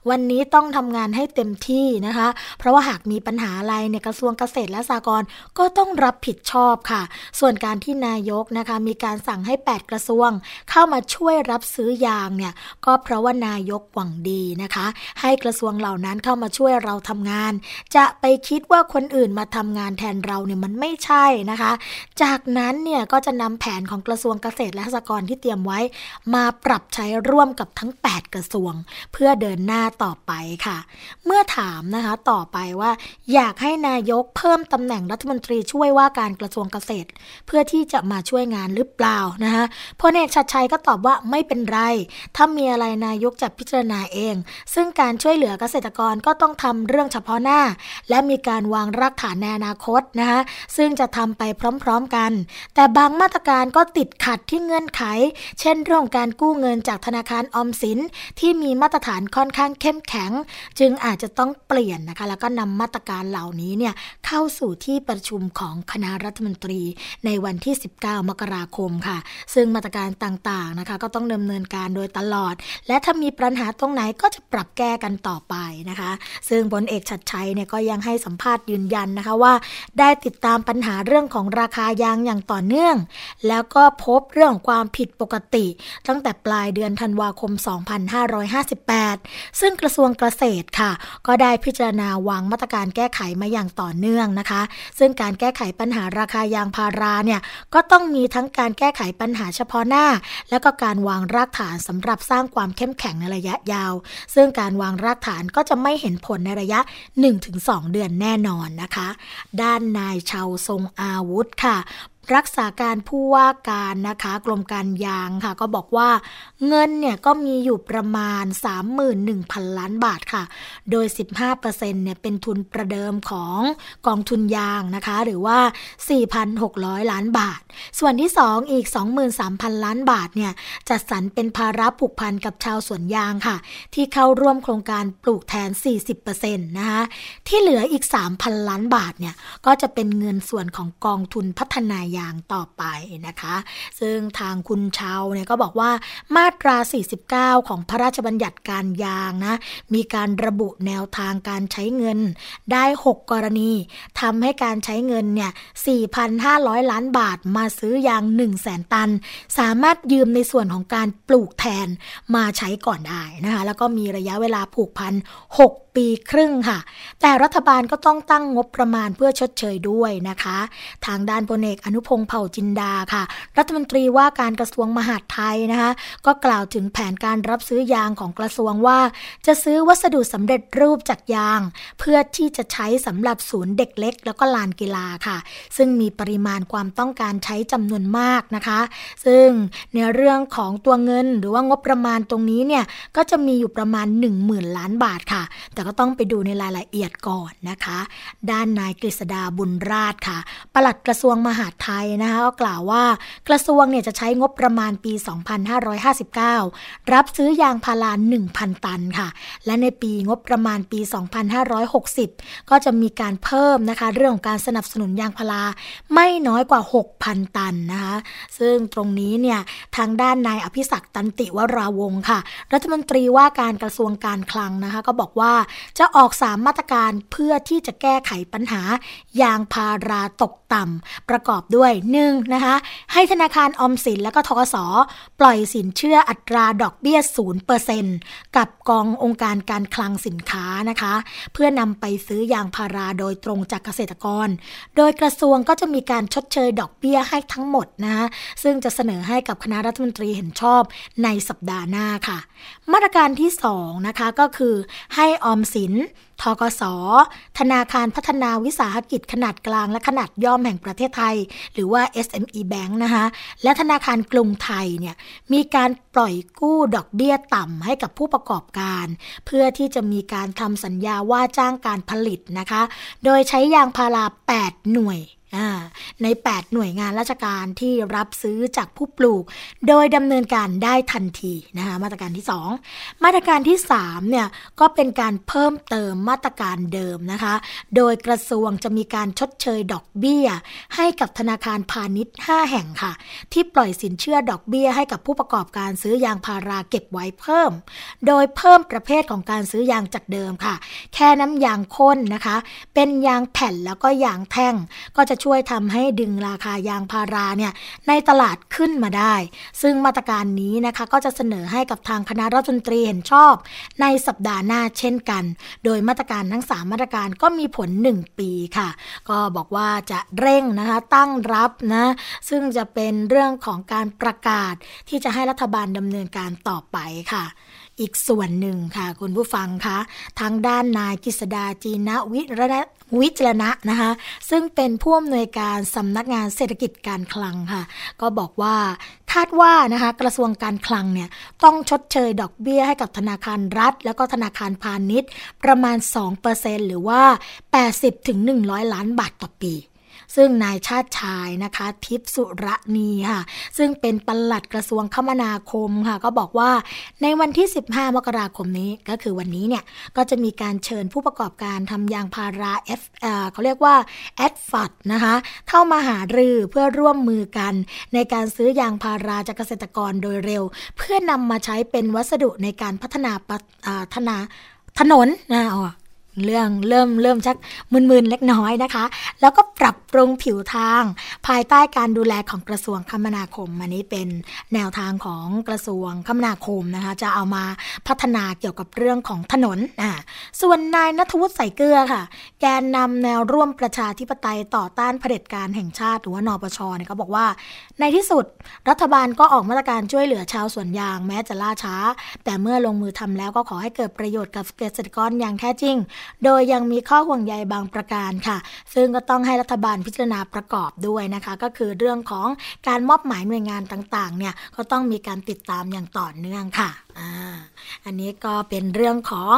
วันนี้ต้องทำงานให้เต็มที่นะคะ เพราะว่าหากมีปัญหาอะไรในกระทรวงเกษตรและสหกรณ์ก็ต้องรับผิดชอบค่ะ ส่วนการที่นายกนะคะมีการสั่งให้ 8 กระทรวง เข้ามาช่วยรับซื้อยางเนี่ยก็เพราะว่านายกหวังดีนะคะ ให้กระทรวงเหล่านั้นเข้ามาช่วยเราทำงาน จะไปคิดว่าคนอื่นมาทำงานแทนเราเนี่ยมันไม่ใช่นะคะ จากนั้นเนี่ยก็จะนำแผนของกระทรวงเกษตรและสหกรณ์ที่เตรียมไว้ มาปรับใช้รร่วมกับทั้ง 8 กระทรวง เพื่อเดินหน้าต่อไปค่ะ เมื่อถามนะคะต่อไปว่า อยากให้นายกเพิ่มตำแหน่งรัฐมนตรีช่วยว่าการกระทรวงเกษตร เพื่อที่จะมาช่วยงานหรือเปล่านะคะพลเอกชัดชัยก็ตอบว่าไม่เป็นไร ถ้ามีอะไรนายกจะพิจารณาเอง ซึ่งการช่วยเหลือเกษตรกรก็ต้องทำเรื่องเฉพาะหน้า และมีการวางรากฐานในอนาคตนะคะซึ่งจะทำไปพร้อมๆกัน แต่บางมาตรการก็ติดขัดที่เงื่อนไข เช่นเรื่องการกู้เงินจากธนาคารออมสินที่มีมาตรฐานค่อนข้างเข้มแข็ง จึงอาจจะต้องเปลี่ยนนะคะ แล้วก็นำมาตรการเหล่านี้เนี่ยเข้าสู่ที่ประชุมของคณะรัฐมนตรีในวันที่ 19 มกราคมค่ะ ซึ่งมาตรการต่างๆนะคะ ก็ต้องดำเนินการโดยตลอด และถ้ามีปัญหาตรงไหนก็จะปรับแก้กันต่อไปนะคะ ซึ่งพลเอกชัดชัยเนี่ยก็ยังให้สัมภาษณ์ยืนยันนะคะว่า ได้ติดตามปัญหาเรื่องของราคายางอย่างต่อเนื่อง แล้วก็พบเรื่องความผิดปกติ ตั้งแต่ปลายเดือนธันวาคม 2558 ซึ่งกระทรวงเกษตรค่ะ ก็ได้พิจารณาวางมาตรการแก้ไขมาอย่างต่อเนื่องนะคะ ซึ่งการแก้ไขปัญหาราคายางพาราเนี่ยก็ต้องมีทั้งการแก้ไขปัญหาเฉพาะหน้า และก็การวางรากฐานสำหรับสร้างความเข้มแข็งในระยะยาว ซึ่งการวางรากฐานก็จะไม่เห็นผลในระยะ 1-2 เดือนแน่นอนนะคะ ด้านนายชาวทรงอาวุธค่ะ รักษาการผู้ว่าการนะคะ กรมการยางค่ะ ก็บอกว่าเงินเนี่ยก็มีอยู่ประมาณ 31,000 ล้านบาทค่ะ โดย 15%เนี่ยเป็นทุนประเดิมของกองทุนยางนะคะ หรือว่า 4,600 ล้านบาท ส่วนที่ 2 อีก 23,000 ล้านบาทเนี่ยจัดสรรเป็นภาระผูกพันกับชาวสวนยางค่ะ ที่เข้าร่วมโครงการปลูกแทน 40%นะคะที่เหลืออีก 3,000 ล้านบาทเนี่ยก็จะเป็นเงินส่วนของกองทุนพัฒนายอย่างต่อไปนะคะ ซึ่งทางคุณชาวเนี่ยก็บอกว่ามาตรา 49 ของพระราชบัญญัติการยางนะมีการระบุแนวทางการใช้เงินได้ 6 กรณีทำให้การใช้เงินเนี่ย 4,500 ล้านบาทมาซื้อยาง 1 0 0 0 0แสนตัน สามารถยืมในส่วนของการปลูกแทนมาใช้ก่อนได้นะคะ แล้วก็มีระยะเวลาผูกพัน 6 ปีครึ่งค่ะ แต่รัฐบาลก็ต้องตั้งงบประมาณเพื่อชดเชยด้วยนะคะ ทางด้านพลเอกอนุพงศ์เผ่าจินดาค่ะ รัฐมนตรีว่าการกระทรวงมหาดไทยนะคะ ก็กล่าวถึงแผนการรับซื้อยางของกระทรวงว่า จะซื้อวัสดุสำเร็จรูปจากยาง เพื่อที่จะใช้สำหรับศูนย์เด็กเล็ก แล้วก็ลานกีฬาค่ะ ซึ่งมีปริมาณความต้องการใช้จำนวนมากนะคะ ซึ่งในเรื่องของตัวเงินหรือว่างบประมาณตรงนี้เนี่ยก็จะมีอยู่ประมาณ 1 0,000 ล้านบาทค่ะ แต่ก็ต้องไปดูในรายละเอียดก่อนนะคะ ด้านนายกฤษดาบุญราชค่ะ ปลัดกระทรวงมหาดไทยนะคะก็กล่าวว่ากระทรวงเนี่ยจะใช้งบประมาณปี 2559 รับซื้อยางพารา1,000 ตันค่ะ และในปีงบประมาณปี 2560 ก็จะมีการเพิ่มนะคะเรื่องของการสนับสนุนยางพาราไม่น้อยกว่า 6,000 ตันนะคะ ซึ่งตรงนี้เนี่ยทางด้านนายอภิศักดิ์ตันติวราวงค่ะ รัฐมนตรีว่าการกระทรวงการคลังนะคะ ก็บอกว่าจะออกสามมาตรการเพื่อที่จะแก้ไขปัญหายางพาราตกต่ำประกอบด้วย 1นนะคะ ให้ธนาคารอมสินและก็ทกสปล่อยสินเชื่ออัตราดอกเบี้ย 0%กับกององค์การการคลังสินค้านะคะ เพื่อนำไปซื้อยางพาราโดยตรงจากเกษตรกร โดยกระทรวงก็จะมีการชดเชยดอกเบี้ยให้ทั้งหมดนะะซึ่งจะเสนอให้กับคณะรัฐมนตรีเห็นชอบในสัปดาห์หน้าค่ะ มาตรการที่2นะคะก็คือให้ออมสิน ทกส ธนาคารพัฒนาวิสาหกิจขนาดกลางและขนาดย่อมแห่งประเทศไทย หรือว่า SME Bank นะคะและธนาคารกรุงไทยเนี่ยมีการปล่อยกู้ดอกเบี้ยต่ำให้กับผู้ประกอบการ เพื่อที่จะมีการทำสัญญาว่าจ้างการผลิตนะคะ โดยใช้ยางพารา 8 หน่วย ใน 8 หน่วยงานราชการที่รับซื้อจากผู้ปลูก โดยดำเนินการได้ทันทีนะคะมาตรการที่ 2 มาตรการที่3เนี่ยก็เป็นการเพิ่มเติมมาตรการเดิมนะคะ โดยกระทรวงจะมีการชดเชยดอกเบี้ย ให้กับธนาคารพาณิชย์ 5 แห่งค่ะ ที่ปล่อยสินเชื่อดอกเบี้ยให้กับผู้ประกอบการซื้อยางพาราเก็บไว้เพิ่ม โดยเพิ่มประเภทของการซื้อยางจากเดิมค่ะ แค่น้ำยางข้นนะคะ เป็นยางแผ่นแล้วก็ยางแท่งก็จะช่วยทำให้ดึงราคายางพาราเนี่ยในตลาดขึ้นมาได้ ซึ่งมาตรการนี้นะคะก็จะเสนอให้กับทางคณะรัฐมนตรีเห็นชอบ ในสัปดาห์หน้าเช่นกัน โดยมาตรการทั้ง 3 มาตรการก็มีผล 1 ปีค่ะ ก็บอกว่าจะเร่งนะคะตั้งรับนะซึ่งจะเป็นเรื่องของการประกาศที่จะให้รัฐบาลดำเนินการต่อไปค่ะ อีกส่วนหนึ่งค่ะ คุณผู้ฟังคะทางด้านนายกิษดาจีนวิระวิจรณะนะคะซึ่งเป็นผู้อำนวยการสำนักงานเศรษฐกิจการคลังค่ะ ก็บอกว่าคาดว่านะคะกระทรวงการคลังเนี่ยต้องชดเชยดอกเบี้ยให้กับธนาคารรัฐ แล้วก็ธนาคารพาณิชย์ ประมาณ 2%หรือว่า 80-100 ล้านบาทต่อปี ซึ่งนายชาติชายนะคะ ทิพสุรณีค่ะ ซึ่งเป็นปลัดกระทรวงคมนาคมค่ะ ก็บอกว่าในวันที่ 15 มกราคมนี้ก็คือวันนี้เนี่ยก็จะมีการเชิญผู้ประกอบการทำยางพาราเอฟเขาเรียกว่าแอดฟัดนะคะ เข้ามาหารือเพื่อร่วมมือกัน ในการซื้อยางพาราจากเกษตรกรโดยเร็ว เพื่อนำมาใช้เป็นวัสดุในการพัฒนาพัฒนาถนนนะอ๋อ เรื่องเริ่มเริ่มชักมึนๆเล็กน้อยนะคะ แล้วก็ปรับปรุงผิวทาง ภายใต้การดูแลของกระทรวงคมนาคม อันนี้เป็นแนวทางของกระทรวงคมนาคมนะคะ จะเอามาพัฒนาเกี่ยวกับเรื่องของถนนอ่าส่วนนายนัทวุฒิใส่เกลือค่ะ แกนนำแนวร่วมประชาธิปไตยต่อต้านเผด็จการแห่งชาติหรือว่านปชเนี่ยเขาบอกว่า ในที่สุดรัฐบาลก็ออกมาตรการช่วยเหลือชาวสวนยางแม้จะล่าช้า แต่เมื่อลงมือทำแล้วก็ขอให้เกิดประโยชน์กับเกษตรกรอย่างแท้จริงโดยยังมีข้อห่วงใยบางประการค่ะ ซึ่งก็ต้องให้รัฐบาลพิจารณาประกอบด้วยนะคะ ก็คือเรื่องของการมอบหมายหน่วยงานต่างๆเนี่ยก็ต้องมีการติดตามอย่างต่อเนื่องค่ะ อันนี้ก็เป็นเรื่องของ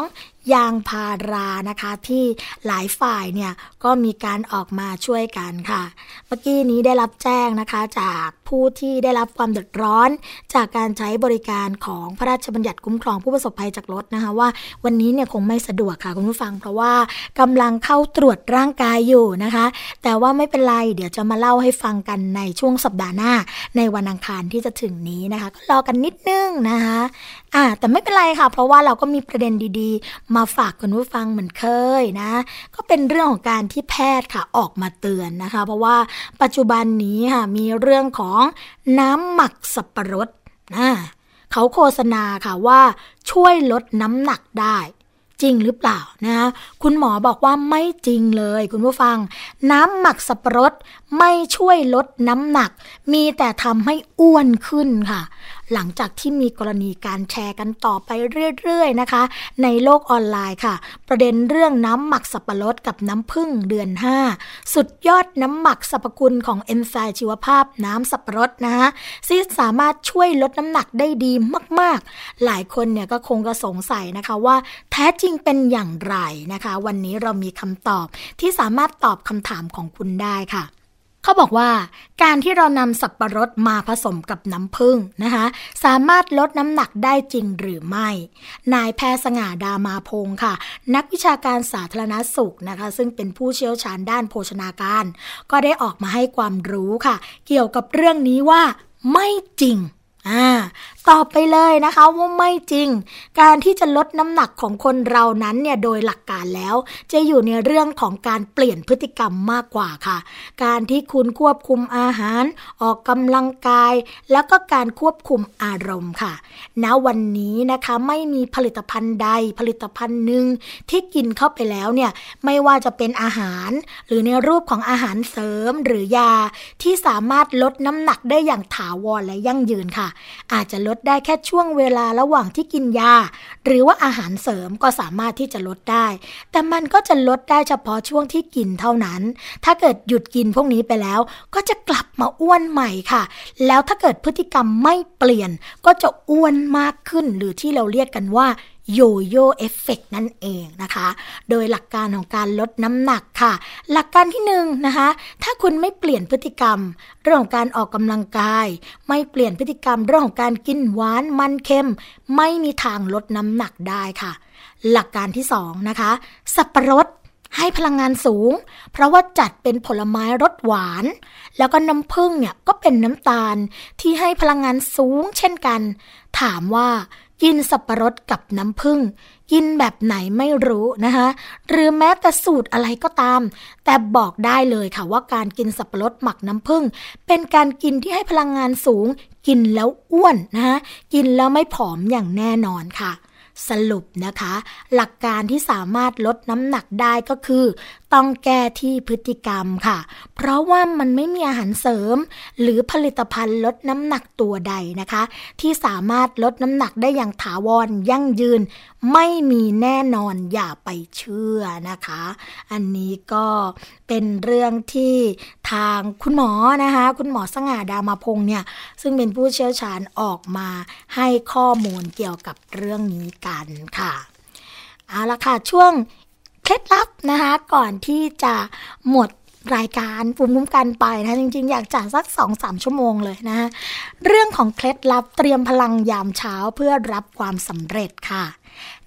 ยางพารานะคะ ที่หลายฝ่ายเนี่ยก็มีการออกมาช่วยกันค่ะ เมื่อกี้นี้ได้รับแจ้งนะคะจากผู้ที่ได้รับความเดือดร้อน จากการใช้บริการของพระราชบัญญัติคุ้มครองผู้ประสบภัยจากรถนะคะ ว่าวันนี้เนี่ยคงไม่สะดวกค่ะคุณผู้ฟัง เพราะว่ากำลังเข้าตรวจร่างกายอยู่นะคะ แต่ว่าไม่เป็นไรเดี๋ยวจะมาเล่าให้ฟังกันในช่วงสัปดาห์หน้า ในวันอังคารที่จะถึงนี้นะคะก็รอกันนิดนึงนะคะ อ่าแต่ไม่เป็นไรค่ะ เพราะว่าเราก็มีประเด็นดีๆ มาฝากคุณผู้ฟังเหมือนเคยนะ ก็เป็นเรื่องของการที่แพทย์ค่ะออกมาเตือนนะคะ เพราะว่าปัจจุบันนี้ค่ะมีเรื่องของน้ำหมักสับปะรดนะเขาโฆษณาค่ะว่าช่วยลดน้ำหนักได้จริงหรือเปล่านะคะคุณหมอบอกว่าไม่จริงเลย คุณผู้ฟัง น้ำหมักสับปะรดไม่ช่วยลดน้ำหนัก มีแต่ทำให้อ้วนขึ้นค่ะ หลังจากที่มีกรณีการแชร์กันต่อไปเรื่อยๆนะคะ ในโลกออนไลน์ค่ะ ประเด็นเรื่องน้ำหมักสับปะรดกับน้ำผึ้งเดือน 5 สุดยอดน้ำหมักสรรพคุณของเอนไซม์ชีวภาพน้ำสับปะรดนะคะที่สามารถช่วยลดน้ำหนักได้ดีมากๆ หลายคนเนี่ยก็คงจะสงสัยนะคะว่าแท้จริงเป็นอย่างไรนะคะ วันนี้เรามีคำตอบที่สามารถตอบคำถามของคุณได้ค่ะ เขาบอกว่าการที่เรานำสับปะรดมาผสมกับน้ำผึ้งนะคะ สามารถลดน้ำหนักได้จริงหรือไม่ นายแพทย์สง่าดามาพงค์ค่ะ นักวิชาการสาธารณสุขนะคะ ซึ่งเป็นผู้เชี่ยวชาญด้านโภชนาการ ก็ได้ออกมาให้ความรู้ค่ะ เกี่ยวกับเรื่องนี้ว่าไม่จริง อ่าตอบไปเลยนะคะว่าไม่จริง การที่จะลดน้ำหนักของคนเรานั้นเนี่ยโดยหลักการแล้ว จะอยู่ในเรื่องของการเปลี่ยนพฤติกรรมมากกว่าค่ะ การที่คุณควบคุมอาหาร ออกกำลังกาย แล้วก็การควบคุมอารมณ์ค่ะ ณวันนี้นะคะไม่มีผลิตภัณฑ์ใดผลิตภัณฑ์หนึ่งที่กินเข้าไปแล้วเนี่ยไม่ว่าจะเป็นอาหาร หรือในรูปของอาหารเสริมหรือยาที่สามารถลดน้ำหนักได้อย่างถาวรและยั่งยืนค่ะอาจจะลดได้แค่ช่วงเวลาระหว่างที่กินยา หรือว่าอาหารเสริมก็สามารถที่จะลดได้ แต่มันก็จะลดได้เฉพาะช่วงที่กินเท่านั้น ถ้าเกิดหยุดกินพวกนี้ไปแล้ว ก็จะกลับมาอ้วนใหม่ค่ะ แล้วถ้าเกิดพฤติกรรมไม่เปลี่ยนก็จะอ้วนมากขึ้นหรือที่เราเรียกกันว่า โยโย่เอฟเฟกนั่นเองนะคะ โดยหลักการของการลดน้ำหนักค่ะ หลักการที่หนึ่งนะคะ ถ้าคุณไม่เปลี่ยนพฤติกรรม เรื่องของการออกกำลังกาย ไม่เปลี่ยนพฤติกรรมเรื่องของการกินหวานมันเค็ม ไม่มีทางลดน้ำหนักได้ค่ะ หลักการที่สองนะคะ สับปะรดให้พลังงานสูง เพราะว่าจัดเป็นผลไม้รสหวาน แล้วก็น้ำผึ้งเนี่ยก็เป็นน้ำตาลที่ให้พลังงานสูงเช่นกัน ถามว่า กินสับปะรดกับน้ำผึ้งกินแบบไหนไม่รู้นะคะหรือแม้แต่สูตรอะไรก็ตาม แต่บอกได้เลยค่ะว่าการกินสับปะรดหมักน้ำผึ้งเป็นการกินที่ให้พลังงานสูง กินแล้วอ้วนนะคะกินแล้วไม่ผอมอย่างแน่นอนค่ะสรุปนะคะ หลักการที่สามารถลดน้ำหนักได้ก็คือ ต้องแก้ที่พฤติกรรมค่ะ เพราะว่ามันไม่มีอาหารเสริม หรือผลิตภัณฑ์ลดน้ำหนักตัวใดนะคะ ที่สามารถลดน้ำหนักได้อย่างถาวรยั่งยืน ไม่มีแน่นอนอย่าไปเชื่อนะคะ อันนี้ก็เป็นเรื่องที่ทางคุณหมอนะคะ คุณหมอสง่าดามาพงเนี่ย ซึ่งเป็นผู้เชี่ยวชาญออกมาให้ข้อมูลเกี่ยวกับเรื่องนี้กันค่ะเอาละค่ะ ช่วง เคล็ดลับนะคะก่อนที่จะหมดรายการภูมิคุ้มกันไปนะจริงๆ อยากจัดสักสองสามชั่วโมงเลยนะเรื่องของเคล็ดลับเตรียมพลังยามเช้าเพื่อรับความสำเร็จค่ะ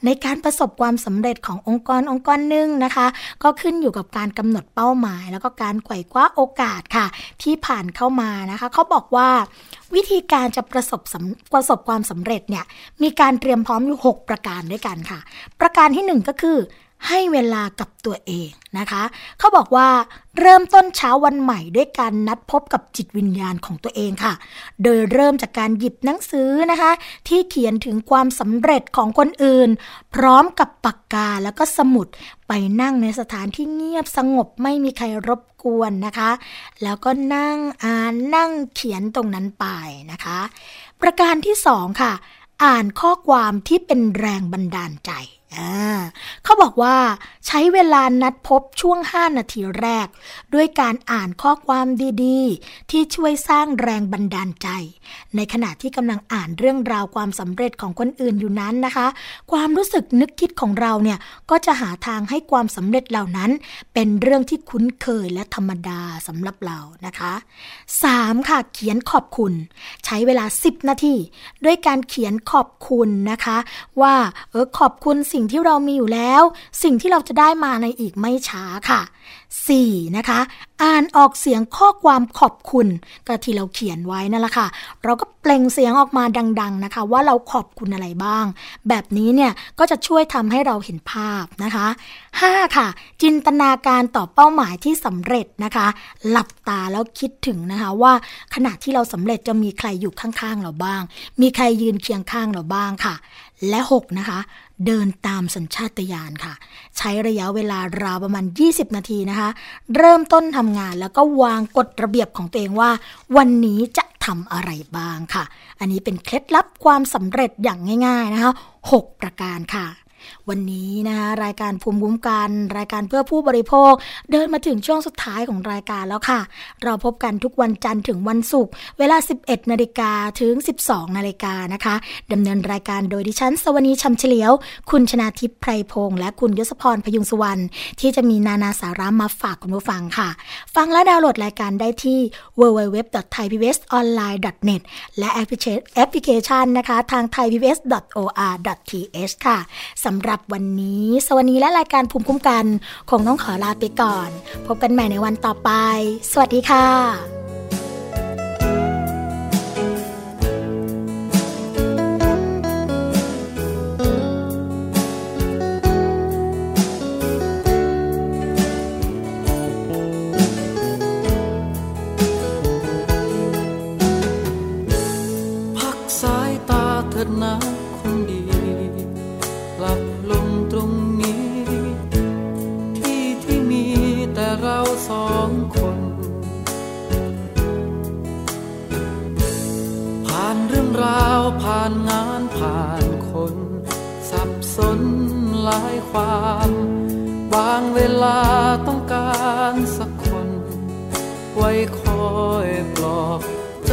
ในการประสบความสำเร็จขององค์กรองค์กรหนึ่งนะคะ ก็ขึ้นอยู่กับการกำหนดเป้าหมาย แล้วก็การไขว่คว้าโอกาสค่ะ ที่ผ่านเข้ามานะคะ เขาบอกว่าวิธีการจะประสบประสบความสำเร็จเนี่ยมีการเตรียมพร้อมอยู่ 6 ประการด้วยกันค่ะ ประการที่ 1 ก็คือ ให้เวลากับตัวเองนะคะ เขาบอกว่าเริ่มต้นเช้าวันใหม่ด้วยการนัดพบกับจิตวิญญาณของตัวเองค่ะ โดยเริ่มจากการหยิบหนังสือนะคะ ที่เขียนถึงความสำเร็จของคนอื่น พร้อมกับปากกาแล้วก็สมุดไปนั่งในสถานที่เงียบสงบไม่มีใครรบกวนนะคะ แล้วก็นั่งอ่านนั่งเขียนตรงนั้นไปนะคะ ประการที่สองค่ะ อ่านข้อความที่เป็นแรงบันดาลใจ เขาบอกว่าใช้เวลานัดพบช่วง 5 นาทีแรก ด้วยการอ่านข้อความดีๆ ที่ช่วยสร้างแรงบันดาลใจ ในขณะที่กำลังอ่านเรื่องราวความสำเร็จของคนอื่นอยู่นั้นนะคะ ความรู้สึกนึกคิดของเราเนี่ยก็จะหาทางให้ความสำเร็จเหล่านั้น เป็นเรื่องที่คุ้นเคยและธรรมดาสำหรับเรานะคะ 3. ค่ะเขียนขอบคุณ ใช้เวลา 10 นาที ด้วยการเขียนขอบคุณนะคะ ว่าเออขอบคุณสิสิ่งที่เรามีอยู่แล้ว สิ่งที่เราจะได้มาในอีกไม่ช้าค่ะ 4. นะคะ อ่านออกเสียงข้อความขอบคุณก็ที่เราเขียนไว้นั่นแหละค่ะ เราก็แปล่งเสียงออกมาดัง ๆนะคะ ว่าเราขอบคุณอะไรบ้าง แบบนี้เนี่ยก็จะช่วยทำให้เราเห็นภาพนะคะ 5. ค่ะ จินตนาการต่อเป้าหมายที่สำเร็จนะคะ หลับตาแล้วคิดถึงนะคะว่าขณะที่เราสำเร็จจะมีใครอยู่ข้างๆเราบ้าง มีใครยืนเคียงข้างเราบ้างค่ะ และ 6 นะคะ เดินตามสัญชาตญาณค่ะ ใช้ระยะเวลาราวประมาณ 20 นาทีนะคะ เริ่มต้นทำงานแล้วก็วางกฎระเบียบของตัวเองว่า วันนี้จะทำอะไรบ้างค่ะ อันนี้เป็นเคล็ดลับความสำเร็จอย่างง่าย ๆนะคะ 6 ประการค่ะ วันนี้นะคะรายการภูมิคุ้มกัน รายการเพื่อผู้บริโภค เดินมาถึงช่วงสุดท้ายของรายการแล้วค่ะ เราพบกันทุกวันจันทร์ถึงวันศุกร์เวลา 11 นาฬิกาถึง 12 นาฬิกานะคะดำเนินรายการโดยดิฉันสวนีชำเฉลียว คุณชนาทิพย์ไพรพงษ์และคุณยศพรพยุงสุวรรณที่จะมีนานาสาระมาฝากคุณผู้ฟังค่ะ ฟังและดาวน์โหลดรายการได้ที่ www.thaipbsonline.net และแอปพลิเคชันนะคะ ทาง thaipbs.or.th ค่ะสำหรับวันนี้ สวัสดีและรายการภูมิคุ้มกัน คงต้องขอลาไปก่อน พบกันใหม่ในวันต่อไป สวัสดีค่ะ องคน ผ่านเรื่องราวผ่านงานผ่านคน สับสนหลายความ บางเวลาต้องการสักคน ไว้คอยปลอบใจ